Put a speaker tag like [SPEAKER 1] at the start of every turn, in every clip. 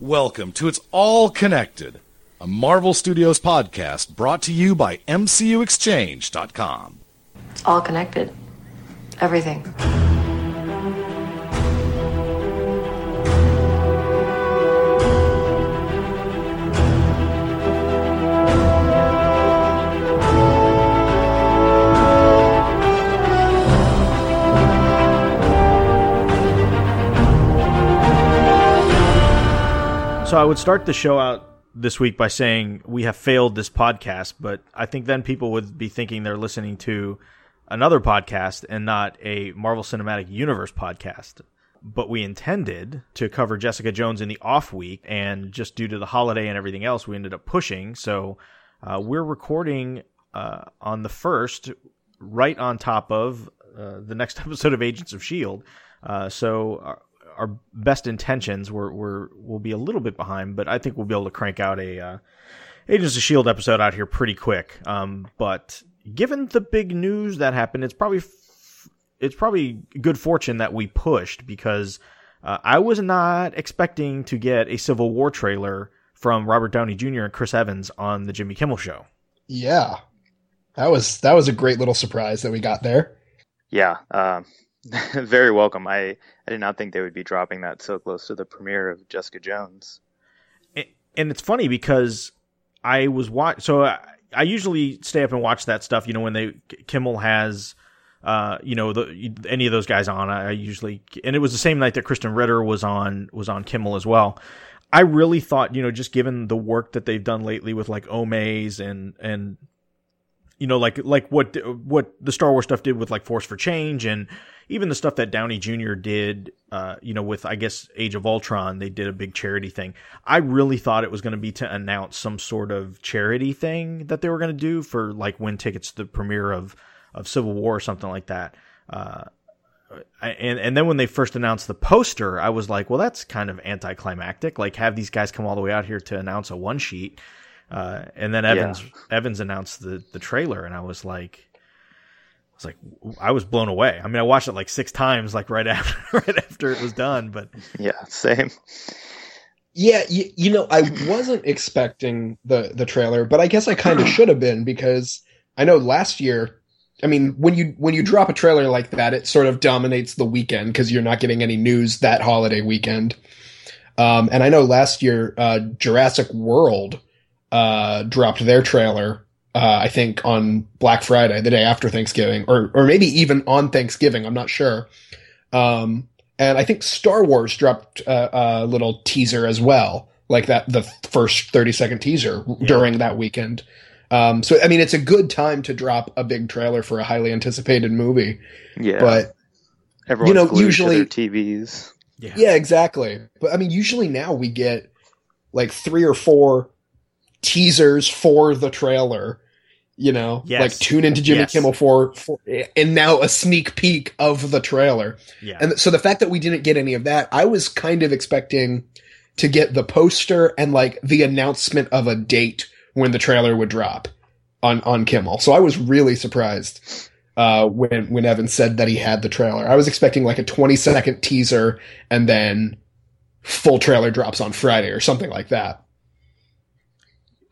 [SPEAKER 1] Welcome to It's All Connected, a Marvel Studios podcast brought to you by MCUExchange.com.
[SPEAKER 2] It's all connected. Everything.
[SPEAKER 3] So I would start the show out this week by saying we have failed this podcast, but I think then people would be thinking they're listening to another podcast and not a Marvel Cinematic Universe podcast. But we intended to cover Jessica Jones in the off week, and just due to the holiday and everything else, we ended up pushing. So uh, we're recording uh, on the first, right on top of uh, the next episode of Agents of Shield. Uh, so our, our best intentions we're, we're will be a little bit behind, but I think we'll be able to crank out a uh, Agents of Shield episode out here pretty quick. Um, but given the big news that happened, it's probably f- it's probably good fortune that we pushed because uh, I was not expecting to get a Civil War trailer from Robert Downey Jr. and Chris Evans on the Jimmy Kimmel Show.
[SPEAKER 4] Yeah, that was that was a great little surprise that we got there.
[SPEAKER 5] Yeah, uh, very welcome. I I did not think they would be dropping that so close to the premiere of Jessica Jones.
[SPEAKER 3] And it's funny because I was watch so I, I usually stay up and watch that stuff. You know when they Kimmel has. Uh, you know, the, any of those guys on, I, I usually, and it was the same night that Krysten Ritter was on, was on Kimmel as well. I really thought, you know, just given the work that they've done lately with like Omaze and, and, you know, like, like what, what the Star Wars stuff did with like Force for Change and even the stuff that Downey Jr. did, uh, you know, with, I guess, Age of Ultron, they did a big charity thing. I really thought it was going to be to announce some sort of charity thing that they were going to do for like win tickets to the premiere of, of Civil War or something like that. Uh, and and then when they first announced the poster, I was like, well, that's kind of anticlimactic. Like, have these guys come all the way out here to announce a one sheet, uh, and then Evans yeah. Evans announced the the trailer, and I was like, was like, I was blown away. I mean, I watched it like six times, like right after right after it was done. But
[SPEAKER 5] yeah, same.
[SPEAKER 4] Yeah, you, you know, I wasn't expecting the the trailer, but I guess I kind of should have been because I know last year I mean, when you when you drop a trailer like that, it sort of dominates the weekend because you're not getting any news that holiday weekend. Um, and I know last year, uh, Jurassic World uh, dropped their trailer. Uh, I think on Black Friday, the day after Thanksgiving, or or maybe even on Thanksgiving. I'm not sure. Um, and I think Star Wars dropped a, a, little teaser as well, like that the first 30 second teaser yeah. during that weekend. Um, so I mean, it's a good time to drop a big trailer for a highly anticipated movie.
[SPEAKER 5] Yeah,
[SPEAKER 4] but
[SPEAKER 5] everyone, you know, usually TVs.
[SPEAKER 4] Yeah. yeah, exactly. But I mean, usually now we get like three or four teasers for the trailer. You know,
[SPEAKER 3] yes.
[SPEAKER 4] like tune into Jimmy
[SPEAKER 3] yes.
[SPEAKER 4] Kimmel for, for, and now a sneak peek of the trailer.
[SPEAKER 3] Yeah.
[SPEAKER 4] And so the fact that we didn't get any of that, I was kind of expecting to get the poster and like the announcement of a date when the trailer would drop on on Kimmel. So I was really surprised uh, when when Evan said that he had the trailer. I was expecting like a 20 second teaser and then full trailer drops on Friday or something like that.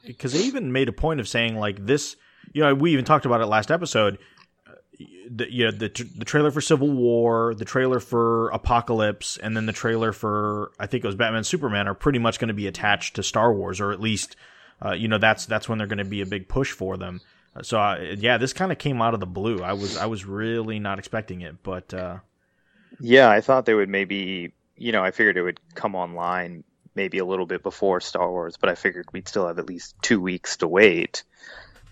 [SPEAKER 3] Because they even made a point of saying like this. You know, we even talked about it last episode. The, you know, the the trailer for Civil War, the trailer for Apocalypse, and then the trailer for I think it was Batman Superman are pretty much going to be attached to Star Wars, or at least uh, you know that's that's when they're going to be a big push for them. So uh, yeah, this kind of came out of the blue. I was I was really not expecting it, but uh,
[SPEAKER 5] yeah, I thought they would maybe you know I figured it would come online maybe a little bit before Star Wars, but I figured we'd still have at least two weeks to wait.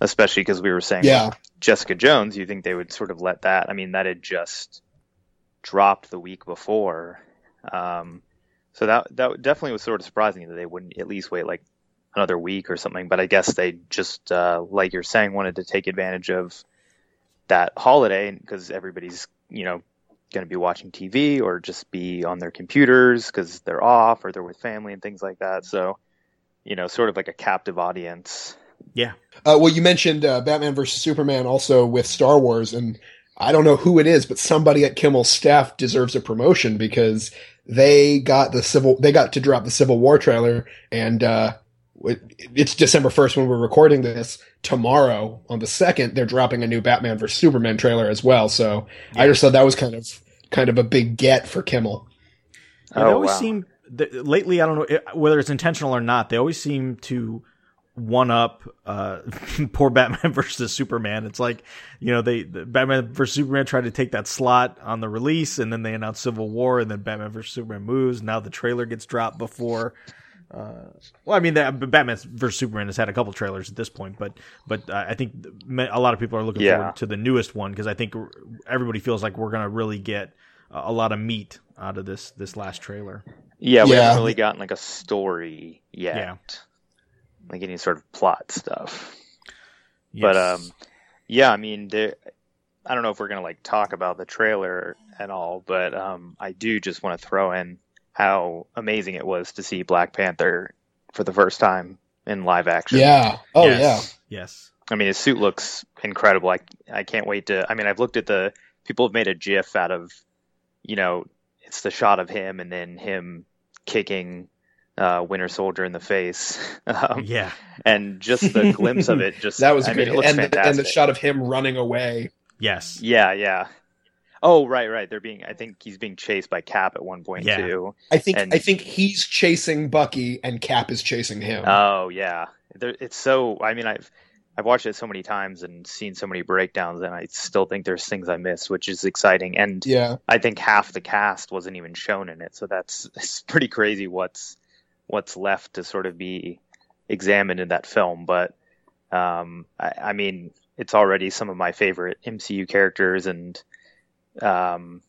[SPEAKER 5] Especially because we were saying
[SPEAKER 4] yeah.
[SPEAKER 5] Jessica Jones, you think they would sort of let that? I mean, that had just dropped the week before, um, so that that definitely was sort of surprising that they wouldn't at least wait like another week or something. But I guess they just, uh, like you're saying, wanted to take advantage of that holiday because everybody's, you know, going to be watching TV or just be on their computers because they're off or they're with family and things like that. So, you know, sort of like a captive audience.
[SPEAKER 3] Yeah.
[SPEAKER 4] Uh, well, you mentioned uh, Batman versus Superman also with Star Wars, and I don't know who it is, but somebody at Kimmel's staff deserves a promotion because they got the civil they got to drop the Civil War trailer and uh it's December 1st when we're recording this. Tomorrow on the 2nd they're dropping a new Batman vs Superman trailer as well. So yeah. I just thought that was kind of kind of a big get for Kimmel.
[SPEAKER 3] Yeah, they oh, always wow. seem lately I don't know whether it's intentional or not. They always seem to one up uh, poor Batman versus Superman. It's like you know they the Batman versus Superman tried to take that slot on the release, and then they announced Civil War, and then Batman versus Superman moves. Now the trailer gets dropped before. Uh, well, I mean, the, Batman versus Superman has had a couple trailers at this point, but but uh, I think a lot of people are looking yeah. forward to the newest one because I think everybody feels like we're gonna really get a lot of meat out of this this last trailer.
[SPEAKER 5] Yeah, we yeah. haven't really gotten like a story yet. Yeah like any sort of plot stuff. Yes. But um, yeah, I mean, I don't know if we're gonna like talk about the trailer at all, but um, I do just want to throw in how amazing it was to see Black Panther for the first time in live action.
[SPEAKER 4] Yeah. Oh
[SPEAKER 3] yes.
[SPEAKER 4] yeah.
[SPEAKER 3] Yes.
[SPEAKER 5] I mean, his suit looks incredible. I I can't wait to. I mean, I've looked at the people have made a GIF out of, you know, it's the shot of him and then him kicking uh, Winter Soldier in the face.
[SPEAKER 3] Um, yeah,
[SPEAKER 5] and just the glimpse of it, just
[SPEAKER 4] that was I great. Mean, and, the, and the shot of him running away.
[SPEAKER 3] Yes.
[SPEAKER 5] Yeah, yeah. Oh, right, right. They're being. I think he's being chased by Cap at one point yeah. too.
[SPEAKER 4] I think. And, I think he's chasing Bucky, and Cap is chasing him.
[SPEAKER 5] Oh yeah, it's so. I mean, I've I've watched it so many times and seen so many breakdowns, and I still think there's things I missed, which is exciting. And
[SPEAKER 4] yeah,
[SPEAKER 5] I think half the cast wasn't even shown in it, so that's it's pretty crazy. What's what's left to sort of be examined in that film. But um, I, I, mean, it's already some of my favorite MCU characters, and um,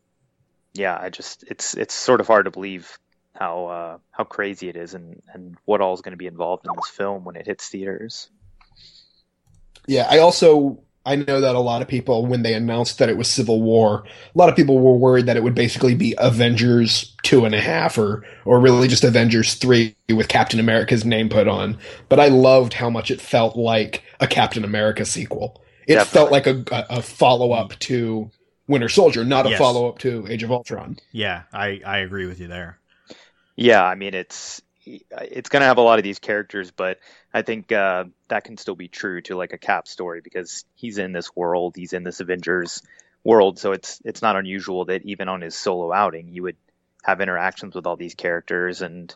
[SPEAKER 5] yeah, I just it's it's sort of hard to believe how uh, how crazy it is, and and what all is going to be involved in this film when it hits theaters.
[SPEAKER 4] Yeah, I also I know that a lot of people, when they announced that it was Civil War, a lot of people were worried that it would basically be Avengers two and a half, or or really just Avengers three with Captain America's name put on. But I loved how much it felt like a Captain America sequel. It Definitely. felt like a, a follow up to Winter Soldier, not a yes. follow up to Age of Ultron.
[SPEAKER 3] Yeah, I I agree with you there.
[SPEAKER 5] Yeah, I mean it's it's going to have a lot of these characters, but I think uh, that can still be true to like a Cap story because he's in this world, he's in this Avengers world, so it's it's not unusual that even on his solo outing, you would have interactions with all these characters and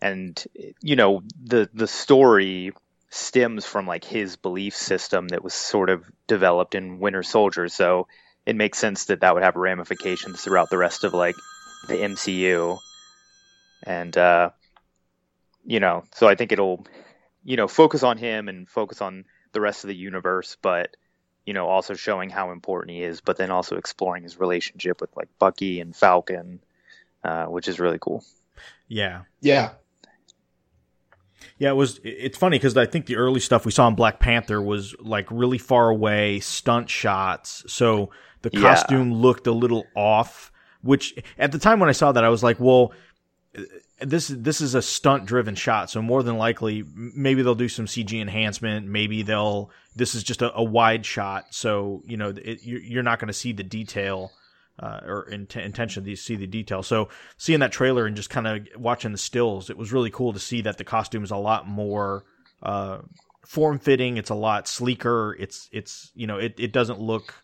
[SPEAKER 5] and you know the the story stems from like his belief system that was sort of developed in Winter Soldier, so it makes sense that that would have ramifications throughout the rest of like the MCU. And uh, you know, so I think it'll, you know, focus on him and focus on the rest of the universe, but you know, also showing how important he is, but then also exploring his relationship with like Bucky and Falcon, uh, which is really cool.
[SPEAKER 3] Yeah.
[SPEAKER 4] Yeah.
[SPEAKER 3] Yeah, it was. It's funny because I think the early stuff we saw in Black Panther was like really far away, stunt shots. So the costume yeah. looked a little off. Which at the time when I saw that, I was like, well, this this is a stunt driven shot, so more than likely, maybe they'll do some CG enhancement. Maybe they'll this is just a, a wide shot, so you know it, you're not going to see the detail uh, or int- intention to see the detail. So seeing that trailer and just kind of watching the stills, it was really cool to see that the costume is a lot more uh, form fitting. It's a lot sleeker. It's it's you know it it doesn't look.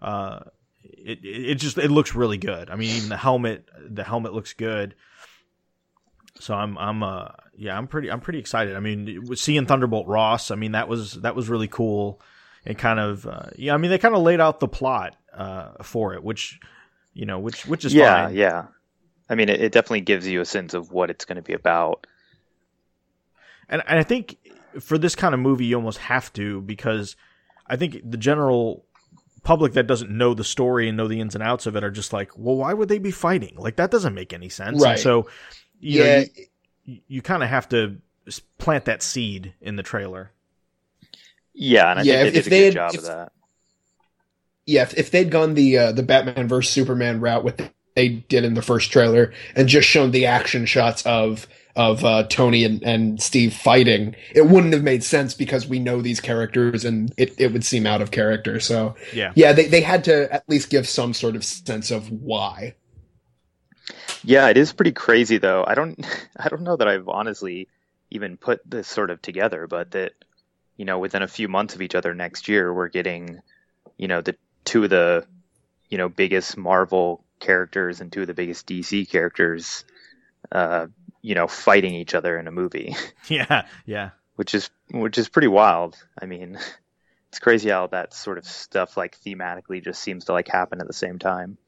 [SPEAKER 3] Uh, it it just it looks really good. I mean, even the helmet, the helmet looks good. So I'm I'm uh yeah I'm pretty I'm pretty excited. I mean, seeing Thunderbolt Ross, I mean that was that was really cool, and kind of uh, yeah. I mean they kind of laid out the plot uh, for it, which you know which which is
[SPEAKER 5] yeah
[SPEAKER 3] fine.
[SPEAKER 5] yeah. I mean, it, it definitely gives you a sense of what it's going to be about.
[SPEAKER 3] And, and I think for this kind of movie, you almost have to because I think the general public that doesn't know the story and know the ins and outs of it are just like, well, why would they be fighting? Like that doesn't make any sense.
[SPEAKER 4] Right.
[SPEAKER 3] And so you yeah. Know, you, you kind of have to plant that seed in the trailer.
[SPEAKER 5] Yeah, and I yeah, think they if, did if a good had, job if, of that.
[SPEAKER 4] Yeah, if, if they'd gone the uh, the Batman versus Superman route with the, they did in the first trailer and just shown the action shots of of uh, Tony and, and Steve fighting, it wouldn't have made sense because we know these characters and it, it would seem out of character. So
[SPEAKER 3] Yeah.
[SPEAKER 4] yeah, they, they had to at least give some sort of sense of why.
[SPEAKER 5] Yeah, it is pretty crazy though. I don't I don't know that I've honestly even put this sort of together, but that you know, within a few months of each other next year, we're getting you know, the two of the you know, biggest Marvel characters and two of the biggest DC characters uh, you know, fighting each other in a movie,
[SPEAKER 3] Yeah. Yeah.
[SPEAKER 5] which is which is pretty wild. I mean, it's crazy how that sort of stuff like thematically just seems to like happen at the same time.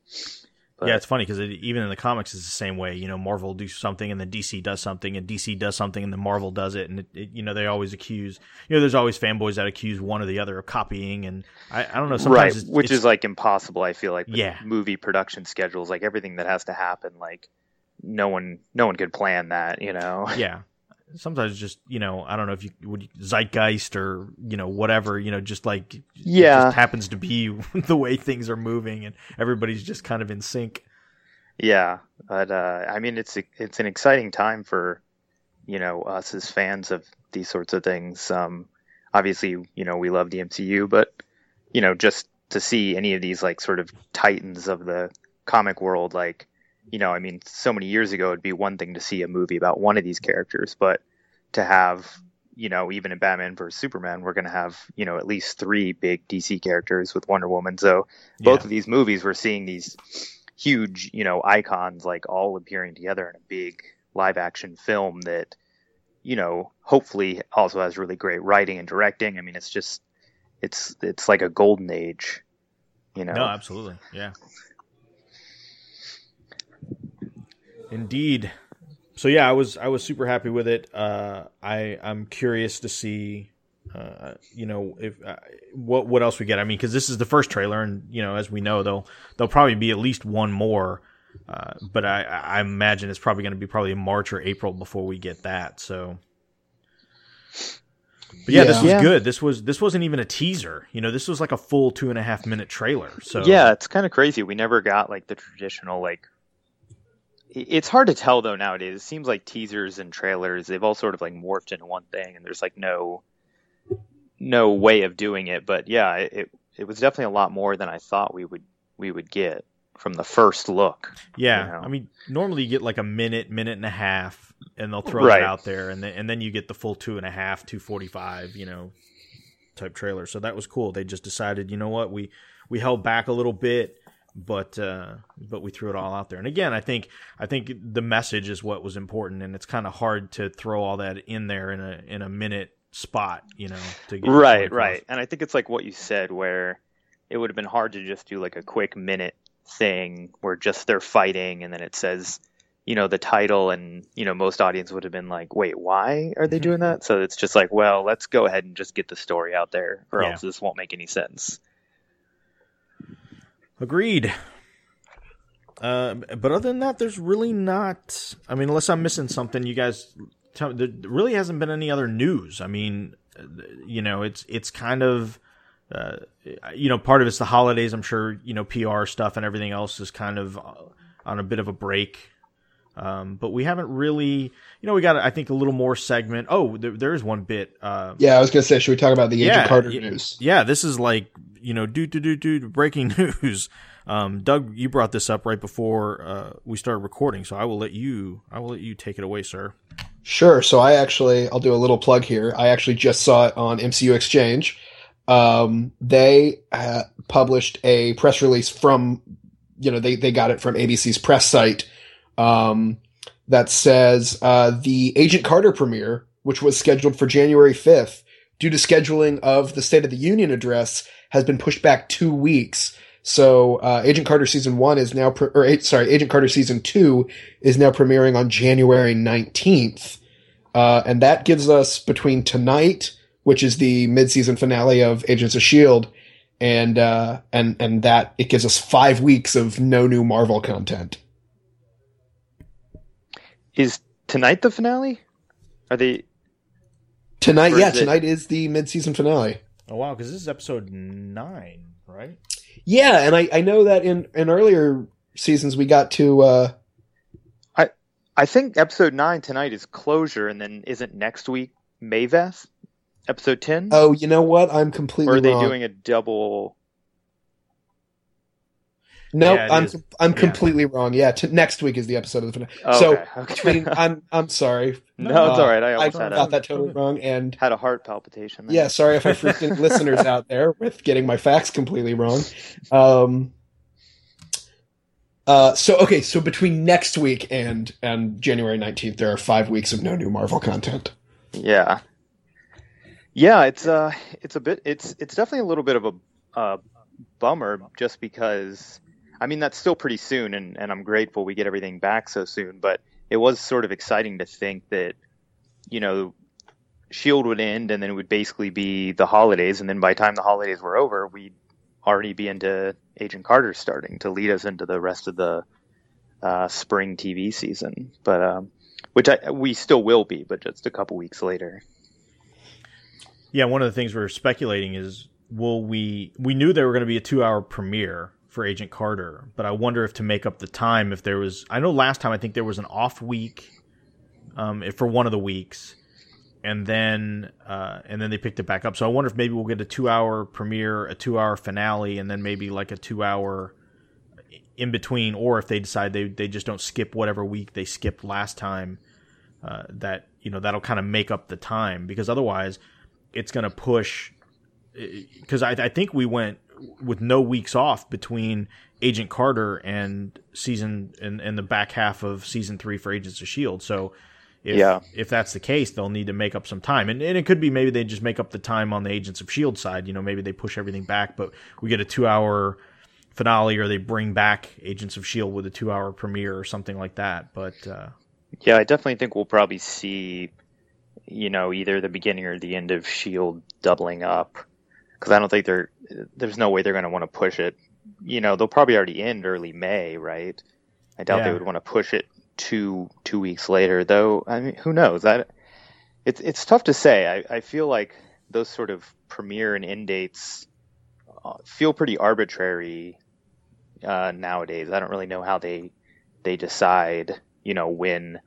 [SPEAKER 5] But-
[SPEAKER 3] yeah, it's funny because it, even in the comics, it's the same way. You know, Marvel do something, and then DC does something, and DC does something, and then Marvel does it, and it, it, you know they always accuse. You know, there's always fanboys that accuse one or the other of copying, and I, I don't know. Sometimes
[SPEAKER 5] right
[SPEAKER 3] it's,
[SPEAKER 5] which
[SPEAKER 3] it's-
[SPEAKER 5] is like impossible i feel like
[SPEAKER 3] Yeah.
[SPEAKER 5] movie production schedules like everything that has to happen like no one no one could plan that you know
[SPEAKER 3] yeah. Sometimes just you know I don't know if you would zeitgeist or you know whatever you know just like it
[SPEAKER 5] Yeah.
[SPEAKER 3] just happens to be the way things are moving and everybody's just kind of in sync.
[SPEAKER 5] yeah but uh i mean it's it's an exciting time for you know us as fans of these sorts of things um obviously you know we love the mcu but you know just to see any of these like sort of titans of the comic world like you know i mean so many years ago it'd be one thing to see a movie about one of these characters but to have you know even in batman versus superman we're going to have you know at least three big dc characters with wonder woman so both
[SPEAKER 3] Yeah.
[SPEAKER 5] of these movies we're seeing these huge you know icons like all appearing together in a big live action film that you know hopefully also has really great writing and directing i mean it's just it's it's like a golden age you know
[SPEAKER 3] No, absolutely. Yeah. Indeed. So yeah, I was I was super happy with it. Uh, I I'm curious to see, uh, you know, if uh, what what else we get. I mean, because this is the first trailer, and you know, as we know, there'll there'll probably be at least one more. Uh, but I I imagine it's probably going to be probably in March or April before we get that. So. But yeah, this was
[SPEAKER 5] Yeah.
[SPEAKER 3] good. This was this wasn't even a teaser. You know, this was like a full two and a half minute trailer. So
[SPEAKER 5] yeah it's kind of crazy we never got like the traditional like it's hard to tell though nowadays it seems like teasers and trailers they've all sort of like morphed into one thing and there's like no no way of doing it but yeah it it, was definitely a lot more than i thought we would we would get from the first look
[SPEAKER 3] Yeah,
[SPEAKER 5] you know?
[SPEAKER 3] I mean, normally you get like a minute, minute and a half, and they'll throw
[SPEAKER 5] Right.
[SPEAKER 3] it out there, and then and then you get the full two and a half, two forty five, you know, type trailer. So that was cool. They just decided, you know what, we we held back a little bit, but uh, but we threw it all out there. And again, I think I think the message is what was important, and it's kind of hard to throw all that in there in a in a minute spot, you know, to get
[SPEAKER 5] right right and i think it's like what you said where it would have been hard to just do like a quick minute thing where just they're fighting and then it says you know the title and you know most audience would have been like wait why are they
[SPEAKER 3] Mm-hmm.
[SPEAKER 5] doing that so it's just like well let's go ahead and just get the story out there or
[SPEAKER 3] Yeah.
[SPEAKER 5] else this won't make any sense
[SPEAKER 3] Agreed. Uh, but other than that, there's really not. I mean, unless I'm missing something, you guys. Tell, there really hasn't been any other news. I mean, you know, it's it's kind of, uh, you know, part of it's the holidays. I'm sure you know PR stuff and everything else is kind of on a bit of a break. Um, but we haven't really, you know, we got I think a little more segment. Oh, there, there is one bit. Uh,
[SPEAKER 4] Yeah, I was gonna say, should we talk about the Agent
[SPEAKER 3] Yeah,
[SPEAKER 4] Carter
[SPEAKER 3] y-
[SPEAKER 4] news?
[SPEAKER 3] yeah, this is like you know, do do do do breaking news. Um, Doug, you brought this up right before uh, we started recording, so I will let you. I will let you take it away, sir.
[SPEAKER 4] Sure. So I actually, I'll do a little plug here. I actually just saw it on MCU Exchange. Um, they uh, published a press release from, you know, they, they got it from ABC's press site um, that says uh, the Agent Carter premiere, which was scheduled for January 5th, due to scheduling of the State of the Union address, has been pushed back two weeks. So uh, Agent Carter season one is now, pre- or sorry, Agent Carter season two is now premiering on January 19th. Uh, and that gives us between tonight, which is the mid-season finale of Agents of Shield, and uh, and and that it gives us five weeks of no new Marvel content.
[SPEAKER 5] Is tonight the finale are they
[SPEAKER 4] Tonight, yeah,
[SPEAKER 5] is
[SPEAKER 4] tonight is the mid-season finale.
[SPEAKER 3] Oh wow, because this is episode nine, right?
[SPEAKER 4] Yeah, and I, I know that in in earlier seasons we got to uh,
[SPEAKER 5] I I think episode nine tonight is closure, and then isn't next week Maveth? Episode ten?
[SPEAKER 4] Oh, you know what? I'm completely
[SPEAKER 5] or are they
[SPEAKER 4] wrong.
[SPEAKER 5] doing a double?
[SPEAKER 4] No,
[SPEAKER 3] Yeah,
[SPEAKER 4] I'm
[SPEAKER 3] is.
[SPEAKER 4] I'm
[SPEAKER 3] Yeah.
[SPEAKER 4] completely wrong. Yeah, t- next week is the episode of the finale.
[SPEAKER 5] Oh,
[SPEAKER 4] so
[SPEAKER 5] okay, okay.
[SPEAKER 4] between I'm I'm sorry.
[SPEAKER 5] no, it's
[SPEAKER 4] Uh,
[SPEAKER 5] all right. I
[SPEAKER 4] I
[SPEAKER 5] had
[SPEAKER 4] got
[SPEAKER 5] a,
[SPEAKER 4] that totally wrong, and
[SPEAKER 5] had a heart palpitation. there.
[SPEAKER 4] yeah, sorry if I freaked listeners out there with getting my facts completely wrong. Um. Uh, so okay, so between next week and and January nineteenth, there are five weeks of no new Marvel content.
[SPEAKER 5] Yeah. Yeah, it's uh it's a bit it's it's definitely a little bit of a uh, bummer just because I mean that's still pretty soon and and I'm grateful we get everything back so soon, but it was sort of exciting to think that you know Shield would end and then it would basically be the holidays and then by the time the holidays were over, we'd already be into Agent Carter starting to lead us into the rest of the uh, spring TV season. But um which I, we still will be, but just a couple weeks later.
[SPEAKER 3] Yeah, one of the things we're speculating is will we we knew there were going to be a 2-hour premiere for Agent Carter, but I wonder if to make up the time if there was I know last time I think there was an off week um for one of the weeks and then uh and then they picked it back up. So I wonder if maybe we'll get a 2-hour premiere, a 2-hour finale and then maybe like a 2-hour in between or if they decide they they just don't skip whatever week they skipped last time uh, that you know that'll kind of make up the time because otherwise it's going to push because I, I think we went with no weeks off between Agent Carter and season and, and the back half of season three for Agents of Shield. So if
[SPEAKER 5] Yeah.
[SPEAKER 3] if that's the case, they'll need to make up some time, and, and it could be maybe they just make up the time on the Agents of Shield side. You know, maybe they push everything back, but we get a two hour finale, or they bring back Agents of Shield with a two hour premiere or something like that. But uh,
[SPEAKER 5] Yeah, I definitely think we'll probably see, you know, either the beginning or the end of Shield doubling up, because I don't think they're there's no way they're going to want to push it. You know, they'll probably already end early May, right? I doubt they would want to push it two two weeks later, though. I mean, who knows? That it's it's tough to say. I, I feel like those sort of premiere and end dates uh, feel pretty arbitrary uh, nowadays. I don't really know how they they decide, you know, when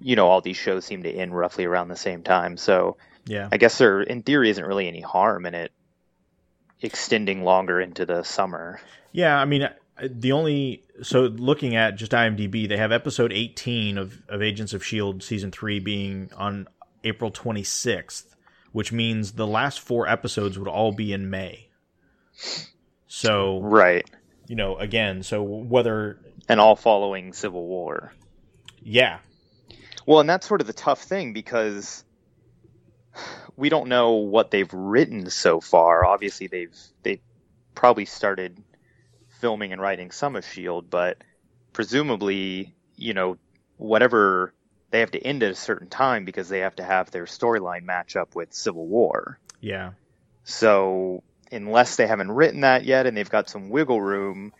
[SPEAKER 5] you know all these shows seem to end roughly around the same time. So
[SPEAKER 3] yeah,
[SPEAKER 5] I guess there, in theory, isn't really any harm in it extending longer into the summer.
[SPEAKER 3] Yeah, I mean, uh, the only so looking at just IMDb, they have episode 18 of of Agents of Shield season 3 being on April 26th, which means the last 4 episodes would all be in May. So,
[SPEAKER 5] Right.
[SPEAKER 3] you know, again, so whether
[SPEAKER 5] And all following Civil War.
[SPEAKER 3] yeah,
[SPEAKER 5] Well, and that's sort of the tough thing because we don't know what they've written so far. Obviously, they've they probably started filming and writing some of Shield, but presumably, you know, whatever they have to end at a certain time because they have to have their storyline match up with Civil War.
[SPEAKER 3] yeah.
[SPEAKER 5] So unless they haven't written that yet and they've got some wiggle room,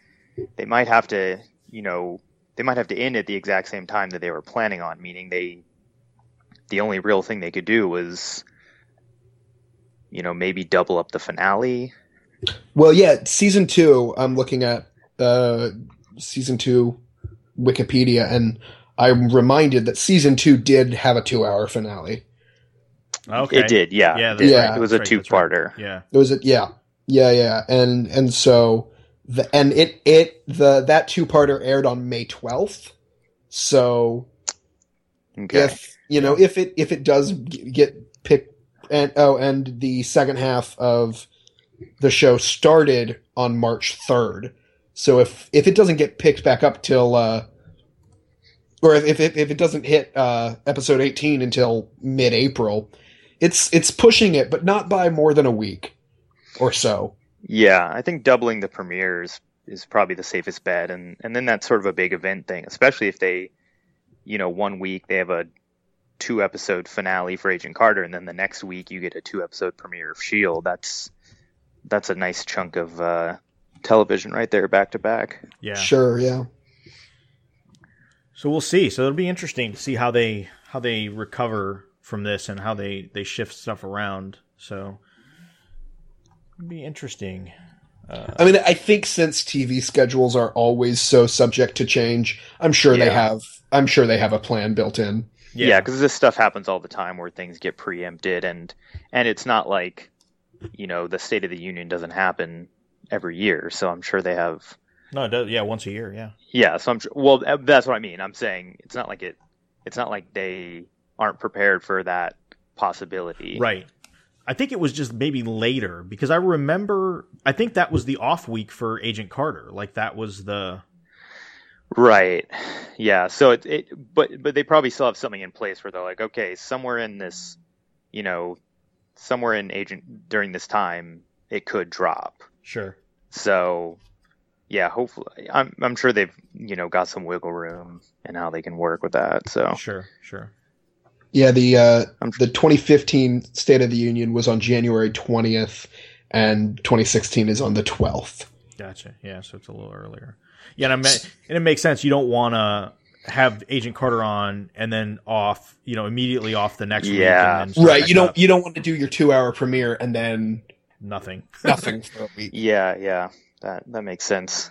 [SPEAKER 5] they might have to, you know, they might have to end at the exact same time that they were planning on, meaning they the only real thing they could do was you know, maybe double up the finale.
[SPEAKER 4] Well, yeah, season two. I'm looking at uh, season two Wikipedia, and I'm reminded that season two did have a two-hour finale.
[SPEAKER 3] Okay.
[SPEAKER 5] It did, yeah.
[SPEAKER 3] Yeah,
[SPEAKER 5] it,
[SPEAKER 4] right,
[SPEAKER 5] it was a
[SPEAKER 3] right,
[SPEAKER 5] two-parter.
[SPEAKER 3] Yeah.
[SPEAKER 4] It was a yeah, yeah, yeah, and and so the and it it the that two-parter aired on May 12th. So
[SPEAKER 5] Okay.
[SPEAKER 4] if you know if it if it does get picked and oh and the second half of the show started on March 3rd. So if if it doesn't get picked back up till uh or if if, if it doesn't hit uh episode 18 until mid-April, it's it's pushing it but not by more than a week or so.
[SPEAKER 5] Yeah, I think doubling the premieres is probably the safest bet, and and then that's sort of a big event thing, especially if they, you know, one week they have a two episode finale for Agent Carter, and then the next week you get a two episode premiere of Shield. That's that's a nice chunk of uh, television right there, back to back.
[SPEAKER 3] Yeah.
[SPEAKER 4] Sure, yeah.
[SPEAKER 3] So we'll see. So it'll be interesting to see how they how they recover from this and how they they shift stuff around. So it'll be interesting.
[SPEAKER 4] I mean, I think since TV schedules are always so subject to change, I'm sure they have. I'm sure they have a plan built in.
[SPEAKER 5] Yeah, because this stuff happens all the time where things get preempted, and and it's not like you know the State of the Union doesn't happen every year, so I'm sure they have.
[SPEAKER 3] no, it does, yeah, once a year, yeah.
[SPEAKER 5] Yeah, so I'm sure. Well, uh, that's what I mean. I'm saying it's not like it. It's not like they aren't prepared for that possibility.
[SPEAKER 3] Right. I think it was just maybe later because I remember. I think that was the off week for Agent Carter. Like that was the
[SPEAKER 5] Right. Yeah. So it, it but but they probably still have something in place where they're like, okay, somewhere in this, you know, somewhere in agent during this time, it could drop.
[SPEAKER 3] sure.
[SPEAKER 5] So yeah, hopefully, I'm I'm sure they've you know got some wiggle room and how they can work with that. So
[SPEAKER 3] Sure, sure.
[SPEAKER 4] Yeah, the uh,
[SPEAKER 5] I'm-
[SPEAKER 4] the 2015 State of the Union was on January 20th, and 2016 is on the 12th.
[SPEAKER 3] Gotcha. Yeah, so it's a little earlier. Yeah, and, I mean, and it makes sense. You don't want to have Agent Carter on and then off, you know, immediately off the next
[SPEAKER 5] Yeah.
[SPEAKER 3] week. And then
[SPEAKER 4] Right. You don't
[SPEAKER 3] up.
[SPEAKER 4] you don't want to do your two hour premiere and then
[SPEAKER 3] nothing.
[SPEAKER 4] nothing for a week.
[SPEAKER 5] yeah, yeah, that that makes sense.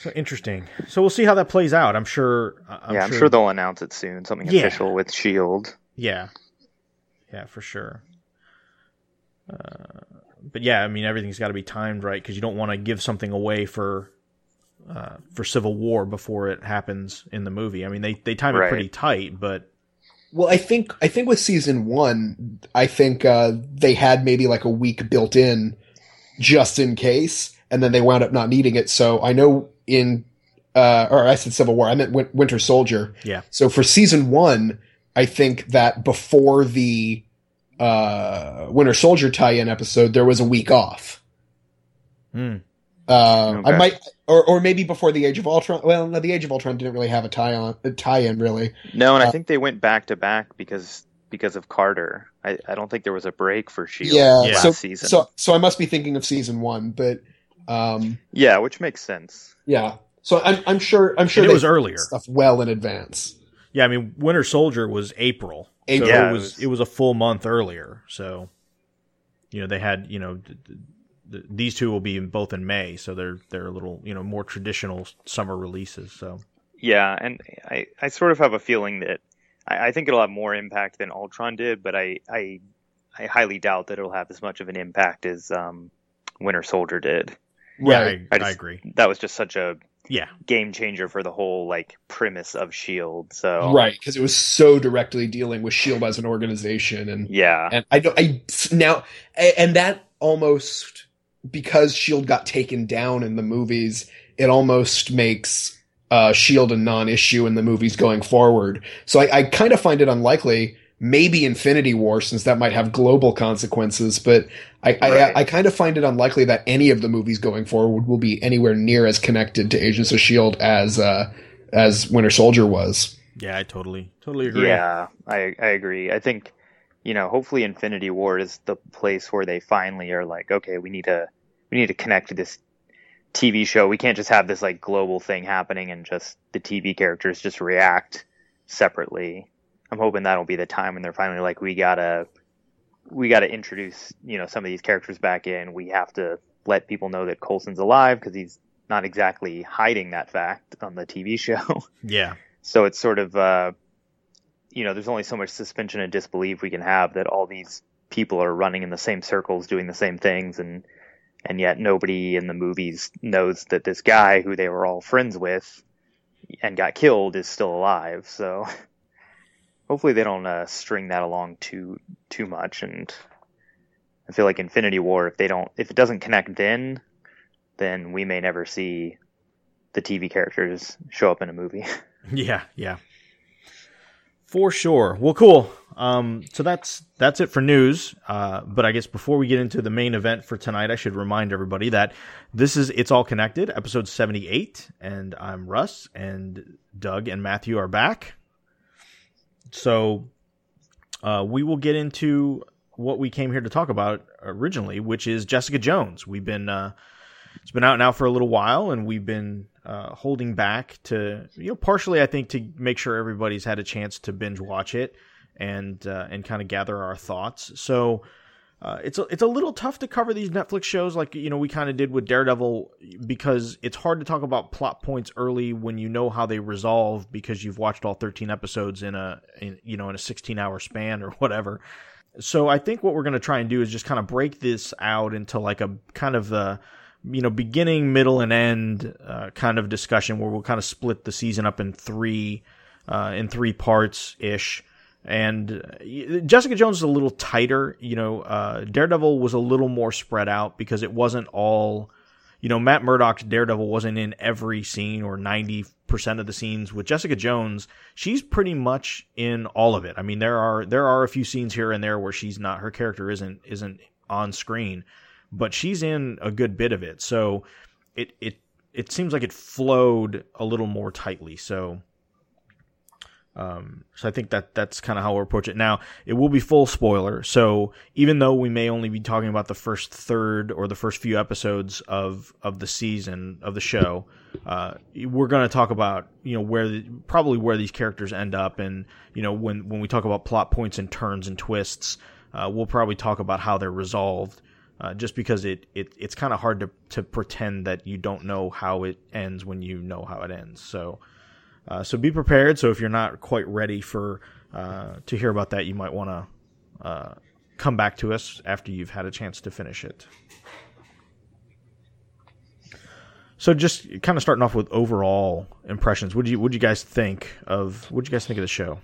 [SPEAKER 3] So interesting. So we'll see how that plays out. I'm sure. I'm
[SPEAKER 5] yeah, I'm sure they'll announce it soon. Something
[SPEAKER 3] Yeah.
[SPEAKER 5] official with Shield.
[SPEAKER 3] Yeah, yeah, for sure. Uh, but yeah, I mean, everything's got to be timed right because you don't want to give something away for uh, for Civil War before it happens in the movie. I mean, they they time it pretty tight, but
[SPEAKER 4] Well, I think I think with season one, I think uh, they had maybe like a week built in, just in case, and then they wound up not needing it. So I know in, uh, or I said Civil War, I meant Win- Winter Soldier.
[SPEAKER 3] Yeah.
[SPEAKER 4] So for season one, I think that before the uh, Winter Soldier tie-in episode, there was a week off.
[SPEAKER 3] hmm,
[SPEAKER 4] Uh, I might, or or maybe before the Age of Ultron. Well, no, the Age of Ultron didn't really have a tie on a tie-in really.
[SPEAKER 5] No, and I
[SPEAKER 4] Uh,
[SPEAKER 5] think they went back to back because because of Carter. I, I don't think there was a break for Shield
[SPEAKER 4] Yeah,
[SPEAKER 3] Yeah.
[SPEAKER 5] last
[SPEAKER 4] so
[SPEAKER 5] season.
[SPEAKER 4] so so I must be thinking of season one, but um,
[SPEAKER 5] yeah, which makes sense.
[SPEAKER 4] yeah. So I'm I'm sure I'm sure
[SPEAKER 3] And it
[SPEAKER 4] they
[SPEAKER 3] was earlier.
[SPEAKER 4] stuff well in advance.
[SPEAKER 3] Yeah, I mean, Winter Soldier was April.
[SPEAKER 4] April.
[SPEAKER 3] So
[SPEAKER 5] Yeah,
[SPEAKER 3] it
[SPEAKER 5] it
[SPEAKER 3] was,
[SPEAKER 5] was-
[SPEAKER 3] it was a full month earlier. So, you know, they had you know d- d- d- these two will be in, both in May, so they're they're a little you know more traditional summer releases. So
[SPEAKER 5] Yeah, and I, I sort of have a feeling that I, I think it'll have more impact than Ultron did, but I, I I highly doubt that it'll have as much of an impact as um, Winter Soldier did.
[SPEAKER 3] yeah,
[SPEAKER 4] Right.
[SPEAKER 3] I,
[SPEAKER 5] I
[SPEAKER 3] I
[SPEAKER 5] just-
[SPEAKER 3] agree.
[SPEAKER 5] That was just such a
[SPEAKER 3] Yeah,
[SPEAKER 5] game changer for the whole like premise of Shield. So
[SPEAKER 4] Right, because it was so directly dealing with Shield as an organization, and
[SPEAKER 5] yeah,
[SPEAKER 4] and I don't I now and that almost because Shield got taken down in the movies, it almost makes uh, Shield a non-issue in the movies going forward. So I, I kind of find it unlikely. Maybe Infinity War, since that might have global consequences, but I,
[SPEAKER 5] Right.
[SPEAKER 4] I, I kind of find it unlikely that any of the movies going forward will be anywhere near as connected to Agents of Shield as uh, as Winter Soldier was.
[SPEAKER 3] yeah, I totally totally agree.
[SPEAKER 5] Yeah, I I agree. I think you know, hopefully Infinity War is the place where they finally are like, okay, we need to we need to connect to this TV show. We can't just have this like global thing happening and just the TV characters just react separately. I'm hoping that'll be the time when they're finally like, we gotta we gotta introduce you know some of these characters back in. We have to let people know that Coulson's alive because he's not exactly hiding that fact on the TV show.
[SPEAKER 3] yeah,
[SPEAKER 5] So it's sort of, uh, you know, there's only so much suspension of disbelief we can have that all these people are running in the same circles, doing the same things, and and yet nobody in the movies knows that this guy who they were all friends with and got killed is still alive. So hopefully they don't uh, string that along too too much. And I feel like Infinity War, if they don't, if it doesn't connect then, then we may never see the TV characters show up in a movie.
[SPEAKER 3] yeah, yeah, for sure. Well, cool. Um, so that's that's it for news. Uh, but I guess before we get into the main event for tonight, I should remind everybody that this is It's All Connected, episode seventy-eight, and I'm Russ, and Doug and Matthew are back. So uh, we will get into what we came here to talk about originally, which is Jessica Jones. We've been uh, it's been out now for a little while, and we've been uh, holding back to you know partially, I think, to make sure everybody's had a chance to binge watch it and uh, and kind of gather our thoughts. So. Uh, it's a, it's a little tough to cover these Netflix shows like you know we kind of did with Daredevil because it's hard to talk about plot points early when you know how they resolve because you've watched all 13 episodes in a in, you know in a 16 hour span or whatever. So I think what we're going to try and do is just kind of break this out into like a kind of the you know beginning, middle, and end uh, kind of discussion where we'll kind of split the season up in three uh, in three parts ish and uh, Jessica Jones is a little tighter. You know, uh, Daredevil was a little more spread out because it wasn't all. You know, Matt Murdock's Daredevil wasn't in every scene or ninety percent of the scenes. With Jessica Jones, she's pretty much in all of it. I mean, there are there are a few scenes here and there where she's not. Her character isn't isn't on screen, but she's in a good bit of it. So it it it seems like it flowed a little more tightly. So um, so I think that that's kind of how we'll approach it. Now, it will be full spoiler. So even though we may only be talking about the first third or the first few episodes of, of the season of the show, uh, we're going to talk about, you know, where the, probably where these characters end up. And, you know, when, when we talk about plot points and turns and twists, uh, we'll probably talk about how they're resolved. Uh, just because it, it it's kind of hard to, to pretend that you don't know how it ends when you know how it ends. So, uh, so be prepared. So if you're not quite ready for uh, to hear about that, you might want to uh, come back to us after you've had a chance to finish it. So just kind of starting off with overall impressions. What do you what do you guys think of what do you guys think of the show?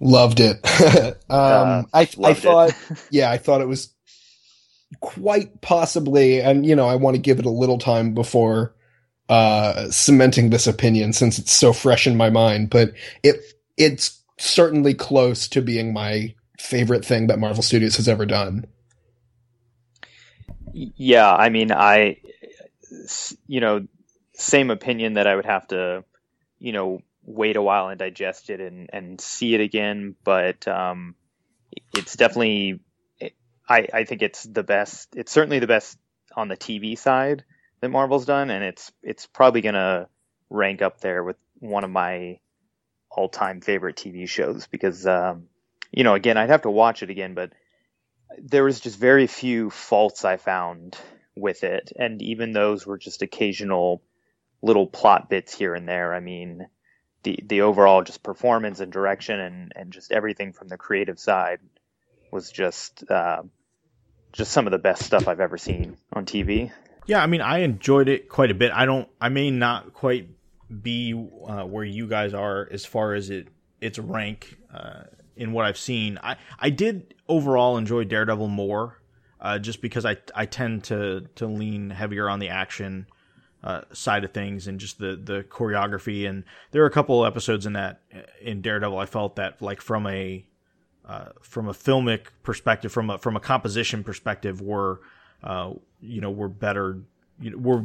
[SPEAKER 4] Loved it. um, I I thought
[SPEAKER 5] it.
[SPEAKER 4] yeah, I thought it was quite possibly, and you know, I want to give it a little time before uh, cementing this opinion since it's so fresh in my mind, but it it's certainly close to being my favorite thing that Marvel Studios has ever done.
[SPEAKER 5] Yeah, I mean, I, you know, same opinion that I would have to, you know, wait a while and digest it and, and see it again. But um, it's definitely, I, I think it's the best. It's certainly the best on the TV side that Marvel's done, and it's it's probably gonna rank up there with one of my all time favorite TV shows because um, you know again I'd have to watch it again, but there was just very few faults I found with it, and even those were just occasional little plot bits here and there. I mean, the the overall just performance and direction and and just everything from the creative side was just uh, just some of the best stuff I've ever seen on TV.
[SPEAKER 3] Yeah, I mean, I enjoyed it quite a bit. I don't, I may not quite be uh, where you guys are as far as it its rank uh, in what I've seen. I I did overall enjoy Daredevil more, uh, just because I I tend to to lean heavier on the action uh, side of things and just the the choreography. And there are a couple episodes in that in Daredevil I felt that like from a uh, from a filmic perspective, from a from a composition perspective, were uh, you know, were better, you know, were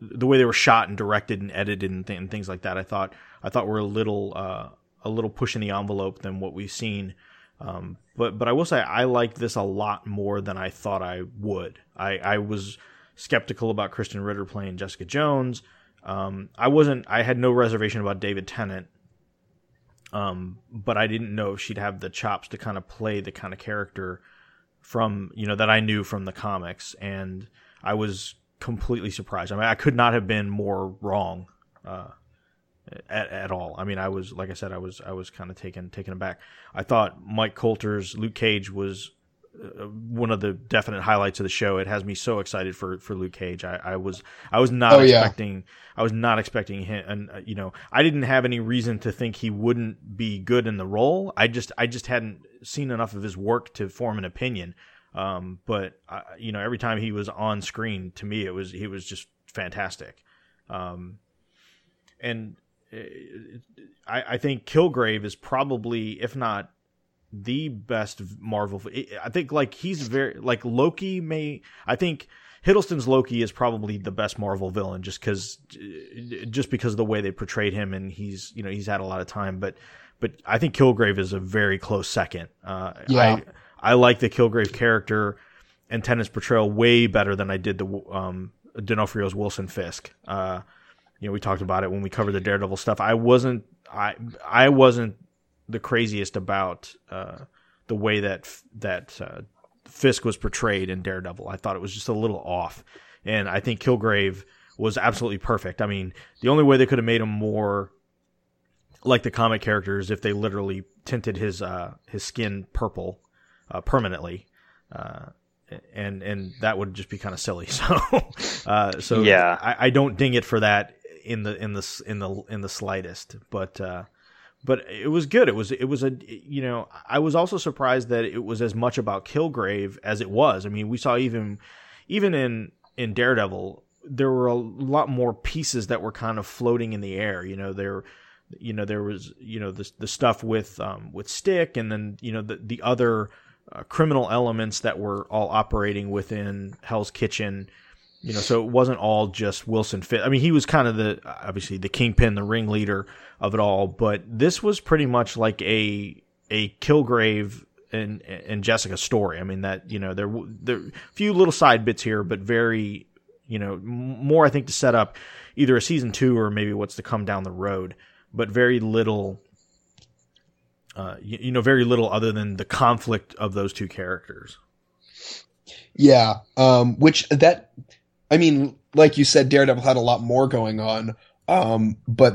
[SPEAKER 3] the way they were shot and directed and edited and, th- and things like that. I thought I thought were a little uh, a little pushing the envelope than what we've seen. Um, but but I will say I liked this a lot more than I thought I would. I, I was skeptical about Krysten Ritter playing Jessica Jones. Um, I wasn't. I had no reservation about David Tennant. Um, but I didn't know if she'd have the chops to kind of play the kind of character from you know that I knew from the comics, and I was completely surprised. I mean, I could not have been more wrong uh, at, at all. I mean, I was like I said, I was I was kind of taken taken aback. I thought Mike Colter's Luke Cage was one of the definite highlights of the show. It has me so excited for for Luke Cage. I, I was I was not
[SPEAKER 4] Oh, yeah.
[SPEAKER 3] expecting I was not expecting him, and uh, you know I didn't have any reason to think he wouldn't be good in the role. I just I just hadn't seen enough of his work to form an opinion. Um, but uh, you know every time he was on screen, to me it was he was just fantastic. Um, and uh, I, I think Kilgrave is probably, if not the best Marvel. I think like he's very like Loki. May I think Hiddleston's Loki is probably the best Marvel villain just because just because of the way they portrayed him and he's you know he's had a lot of time. But but I think Kilgrave is a very close second. Uh,
[SPEAKER 4] Yeah.
[SPEAKER 3] I I like the Kilgrave character and Tennant's portrayal way better than I did the um, D'Onofrio's Wilson Fisk. Uh, you know, we talked about it when we covered the Daredevil stuff. I wasn't I I wasn't the craziest about uh, the way that that uh, Fisk was portrayed in Daredevil. I thought it was just a little off, and I think Kilgrave was absolutely perfect. I mean, the only way they could have made him more like the comic characters if they literally tinted his uh, his skin purple uh, permanently. Uh, and and that would just be kind of silly. So, uh, so
[SPEAKER 5] Yeah.
[SPEAKER 3] I, I don't ding it for that in the in the in the in the slightest. But uh, but it was good. It was it was a you know I was also surprised that it was as much about Kilgrave as it was. I mean, we saw even even in in Daredevil there were a lot more pieces that were kind of floating in the air. You know, there you know there was you know the the stuff with um with Stick and then you know the the other uh, criminal elements that were all operating within Hell's Kitchen. You know, so it wasn't all just Wilson Fisk. I mean, he was kind of the obviously the kingpin, the ringleader of it all, but this was pretty much like a a Kilgrave and and Jessica story. I mean, that you know there there a few little side bits here, but very you know more I think to set up either a season two or maybe what's to come down the road, but very little. Uh, you, you know, very little other than the conflict of those two characters.
[SPEAKER 4] Yeah, um, which that, I mean, like you said, Daredevil had a lot more going on, um, but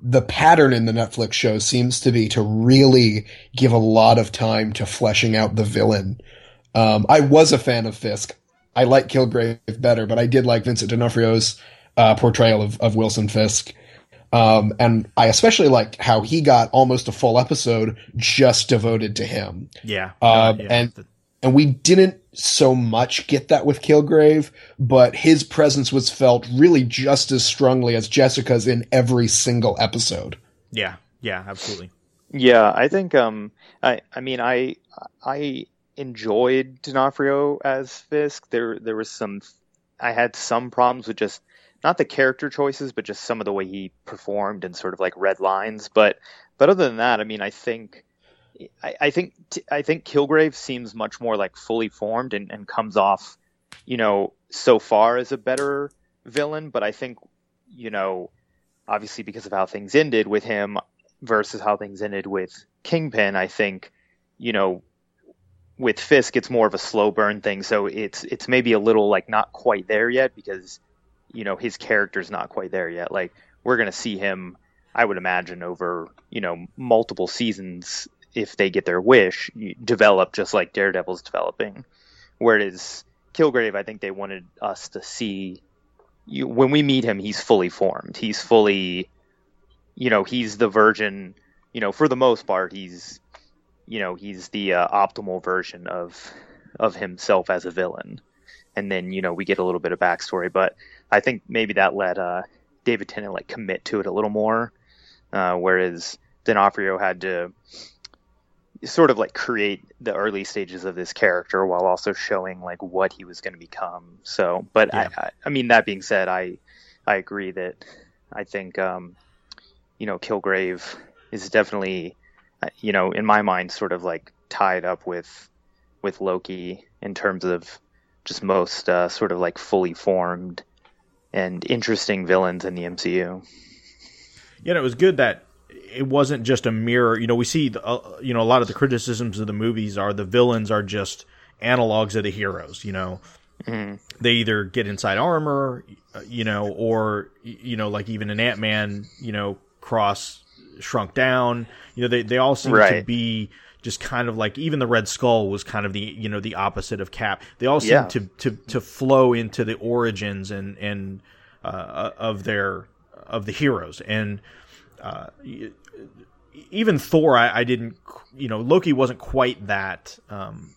[SPEAKER 4] the pattern in the Netflix show seems to be to really give a lot of time to fleshing out the villain. Um, I was a fan of Fisk. I like Kilgrave better, but I did like Vincent D'Onofrio's uh, portrayal of, of Wilson Fisk. Um, and I especially liked how he got almost a full episode just devoted to him.
[SPEAKER 3] Yeah,
[SPEAKER 4] Um,
[SPEAKER 3] yeah.
[SPEAKER 4] and and we didn't so much get that with Kilgrave, but his presence was felt really just as strongly as Jessica's in every single episode.
[SPEAKER 3] yeah, yeah, absolutely.
[SPEAKER 5] Yeah, I think um I I mean I I enjoyed D'Onofrio as Fisk. There there was some I had some problems with just not the character choices, but just some of the way he performed and sort of like red lines. But but other than that, I mean, I think I, I think I think Kilgrave seems much more like fully formed and, and comes off, you know, so far as a better villain. But I think, you know, obviously because of how things ended with him versus how things ended with Kingpin, I think, you know, with Fisk it's more of a slow burn thing. So it's it's maybe a little like not quite there yet because, you know, his character's not quite there yet. Like we're gonna see him, I would imagine, over, you know, multiple seasons if they get their wish, develop just like Daredevil's developing. Whereas Kilgrave, I think they wanted us to see you when we meet him, he's fully formed. He's fully, you know, he's the virgin. You know, for the most part, he's, you know, he's the uh, optimal version of of himself as a villain. And then you know we get a little bit of backstory, but I think maybe that let uh, David Tennant like commit to it a little more, uh, whereas D'Onofrio had to sort of like create the early stages of this character while also showing like what he was going to become. So, but
[SPEAKER 3] Yeah.
[SPEAKER 5] I, I, mean, that being said, I, I agree that I think, um, you know, Kilgrave is definitely, uh, you know, in my mind, sort of like tied up with, with Loki in terms of just most uh, sort of like fully formed and interesting villains in the MCU.
[SPEAKER 3] Yeah, it was good that it wasn't just a mirror. You know, we see, the, uh, you know, a lot of the criticisms of the movies are the villains are just analogs of the heroes. You know, they either get inside armor, uh, you know, or you know, like even an Ant Man, you know, cross shrunk down. You know, they they all seem to be just kind of like even the Red Skull was kind of the you know the opposite of Cap. They all seem
[SPEAKER 5] Yeah.
[SPEAKER 3] to to to flow into the origins and and uh, of their of the heroes and uh, even Thor, I, I didn't, you know, Loki wasn't quite that. Um,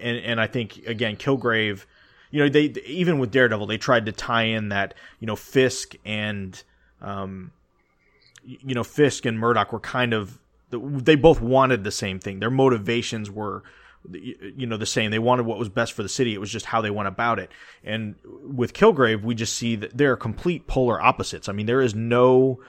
[SPEAKER 3] and and I think again, Kilgrave, you know, they even with Daredevil, they tried to tie in that you know Fisk and um, you know Fisk and Murdock were kind of they both wanted the same thing. Their motivations were you know the same. They wanted what was best for the city. It was just how they went about it. And with Kilgrave, we just see that they're complete polar opposites. I mean, there is no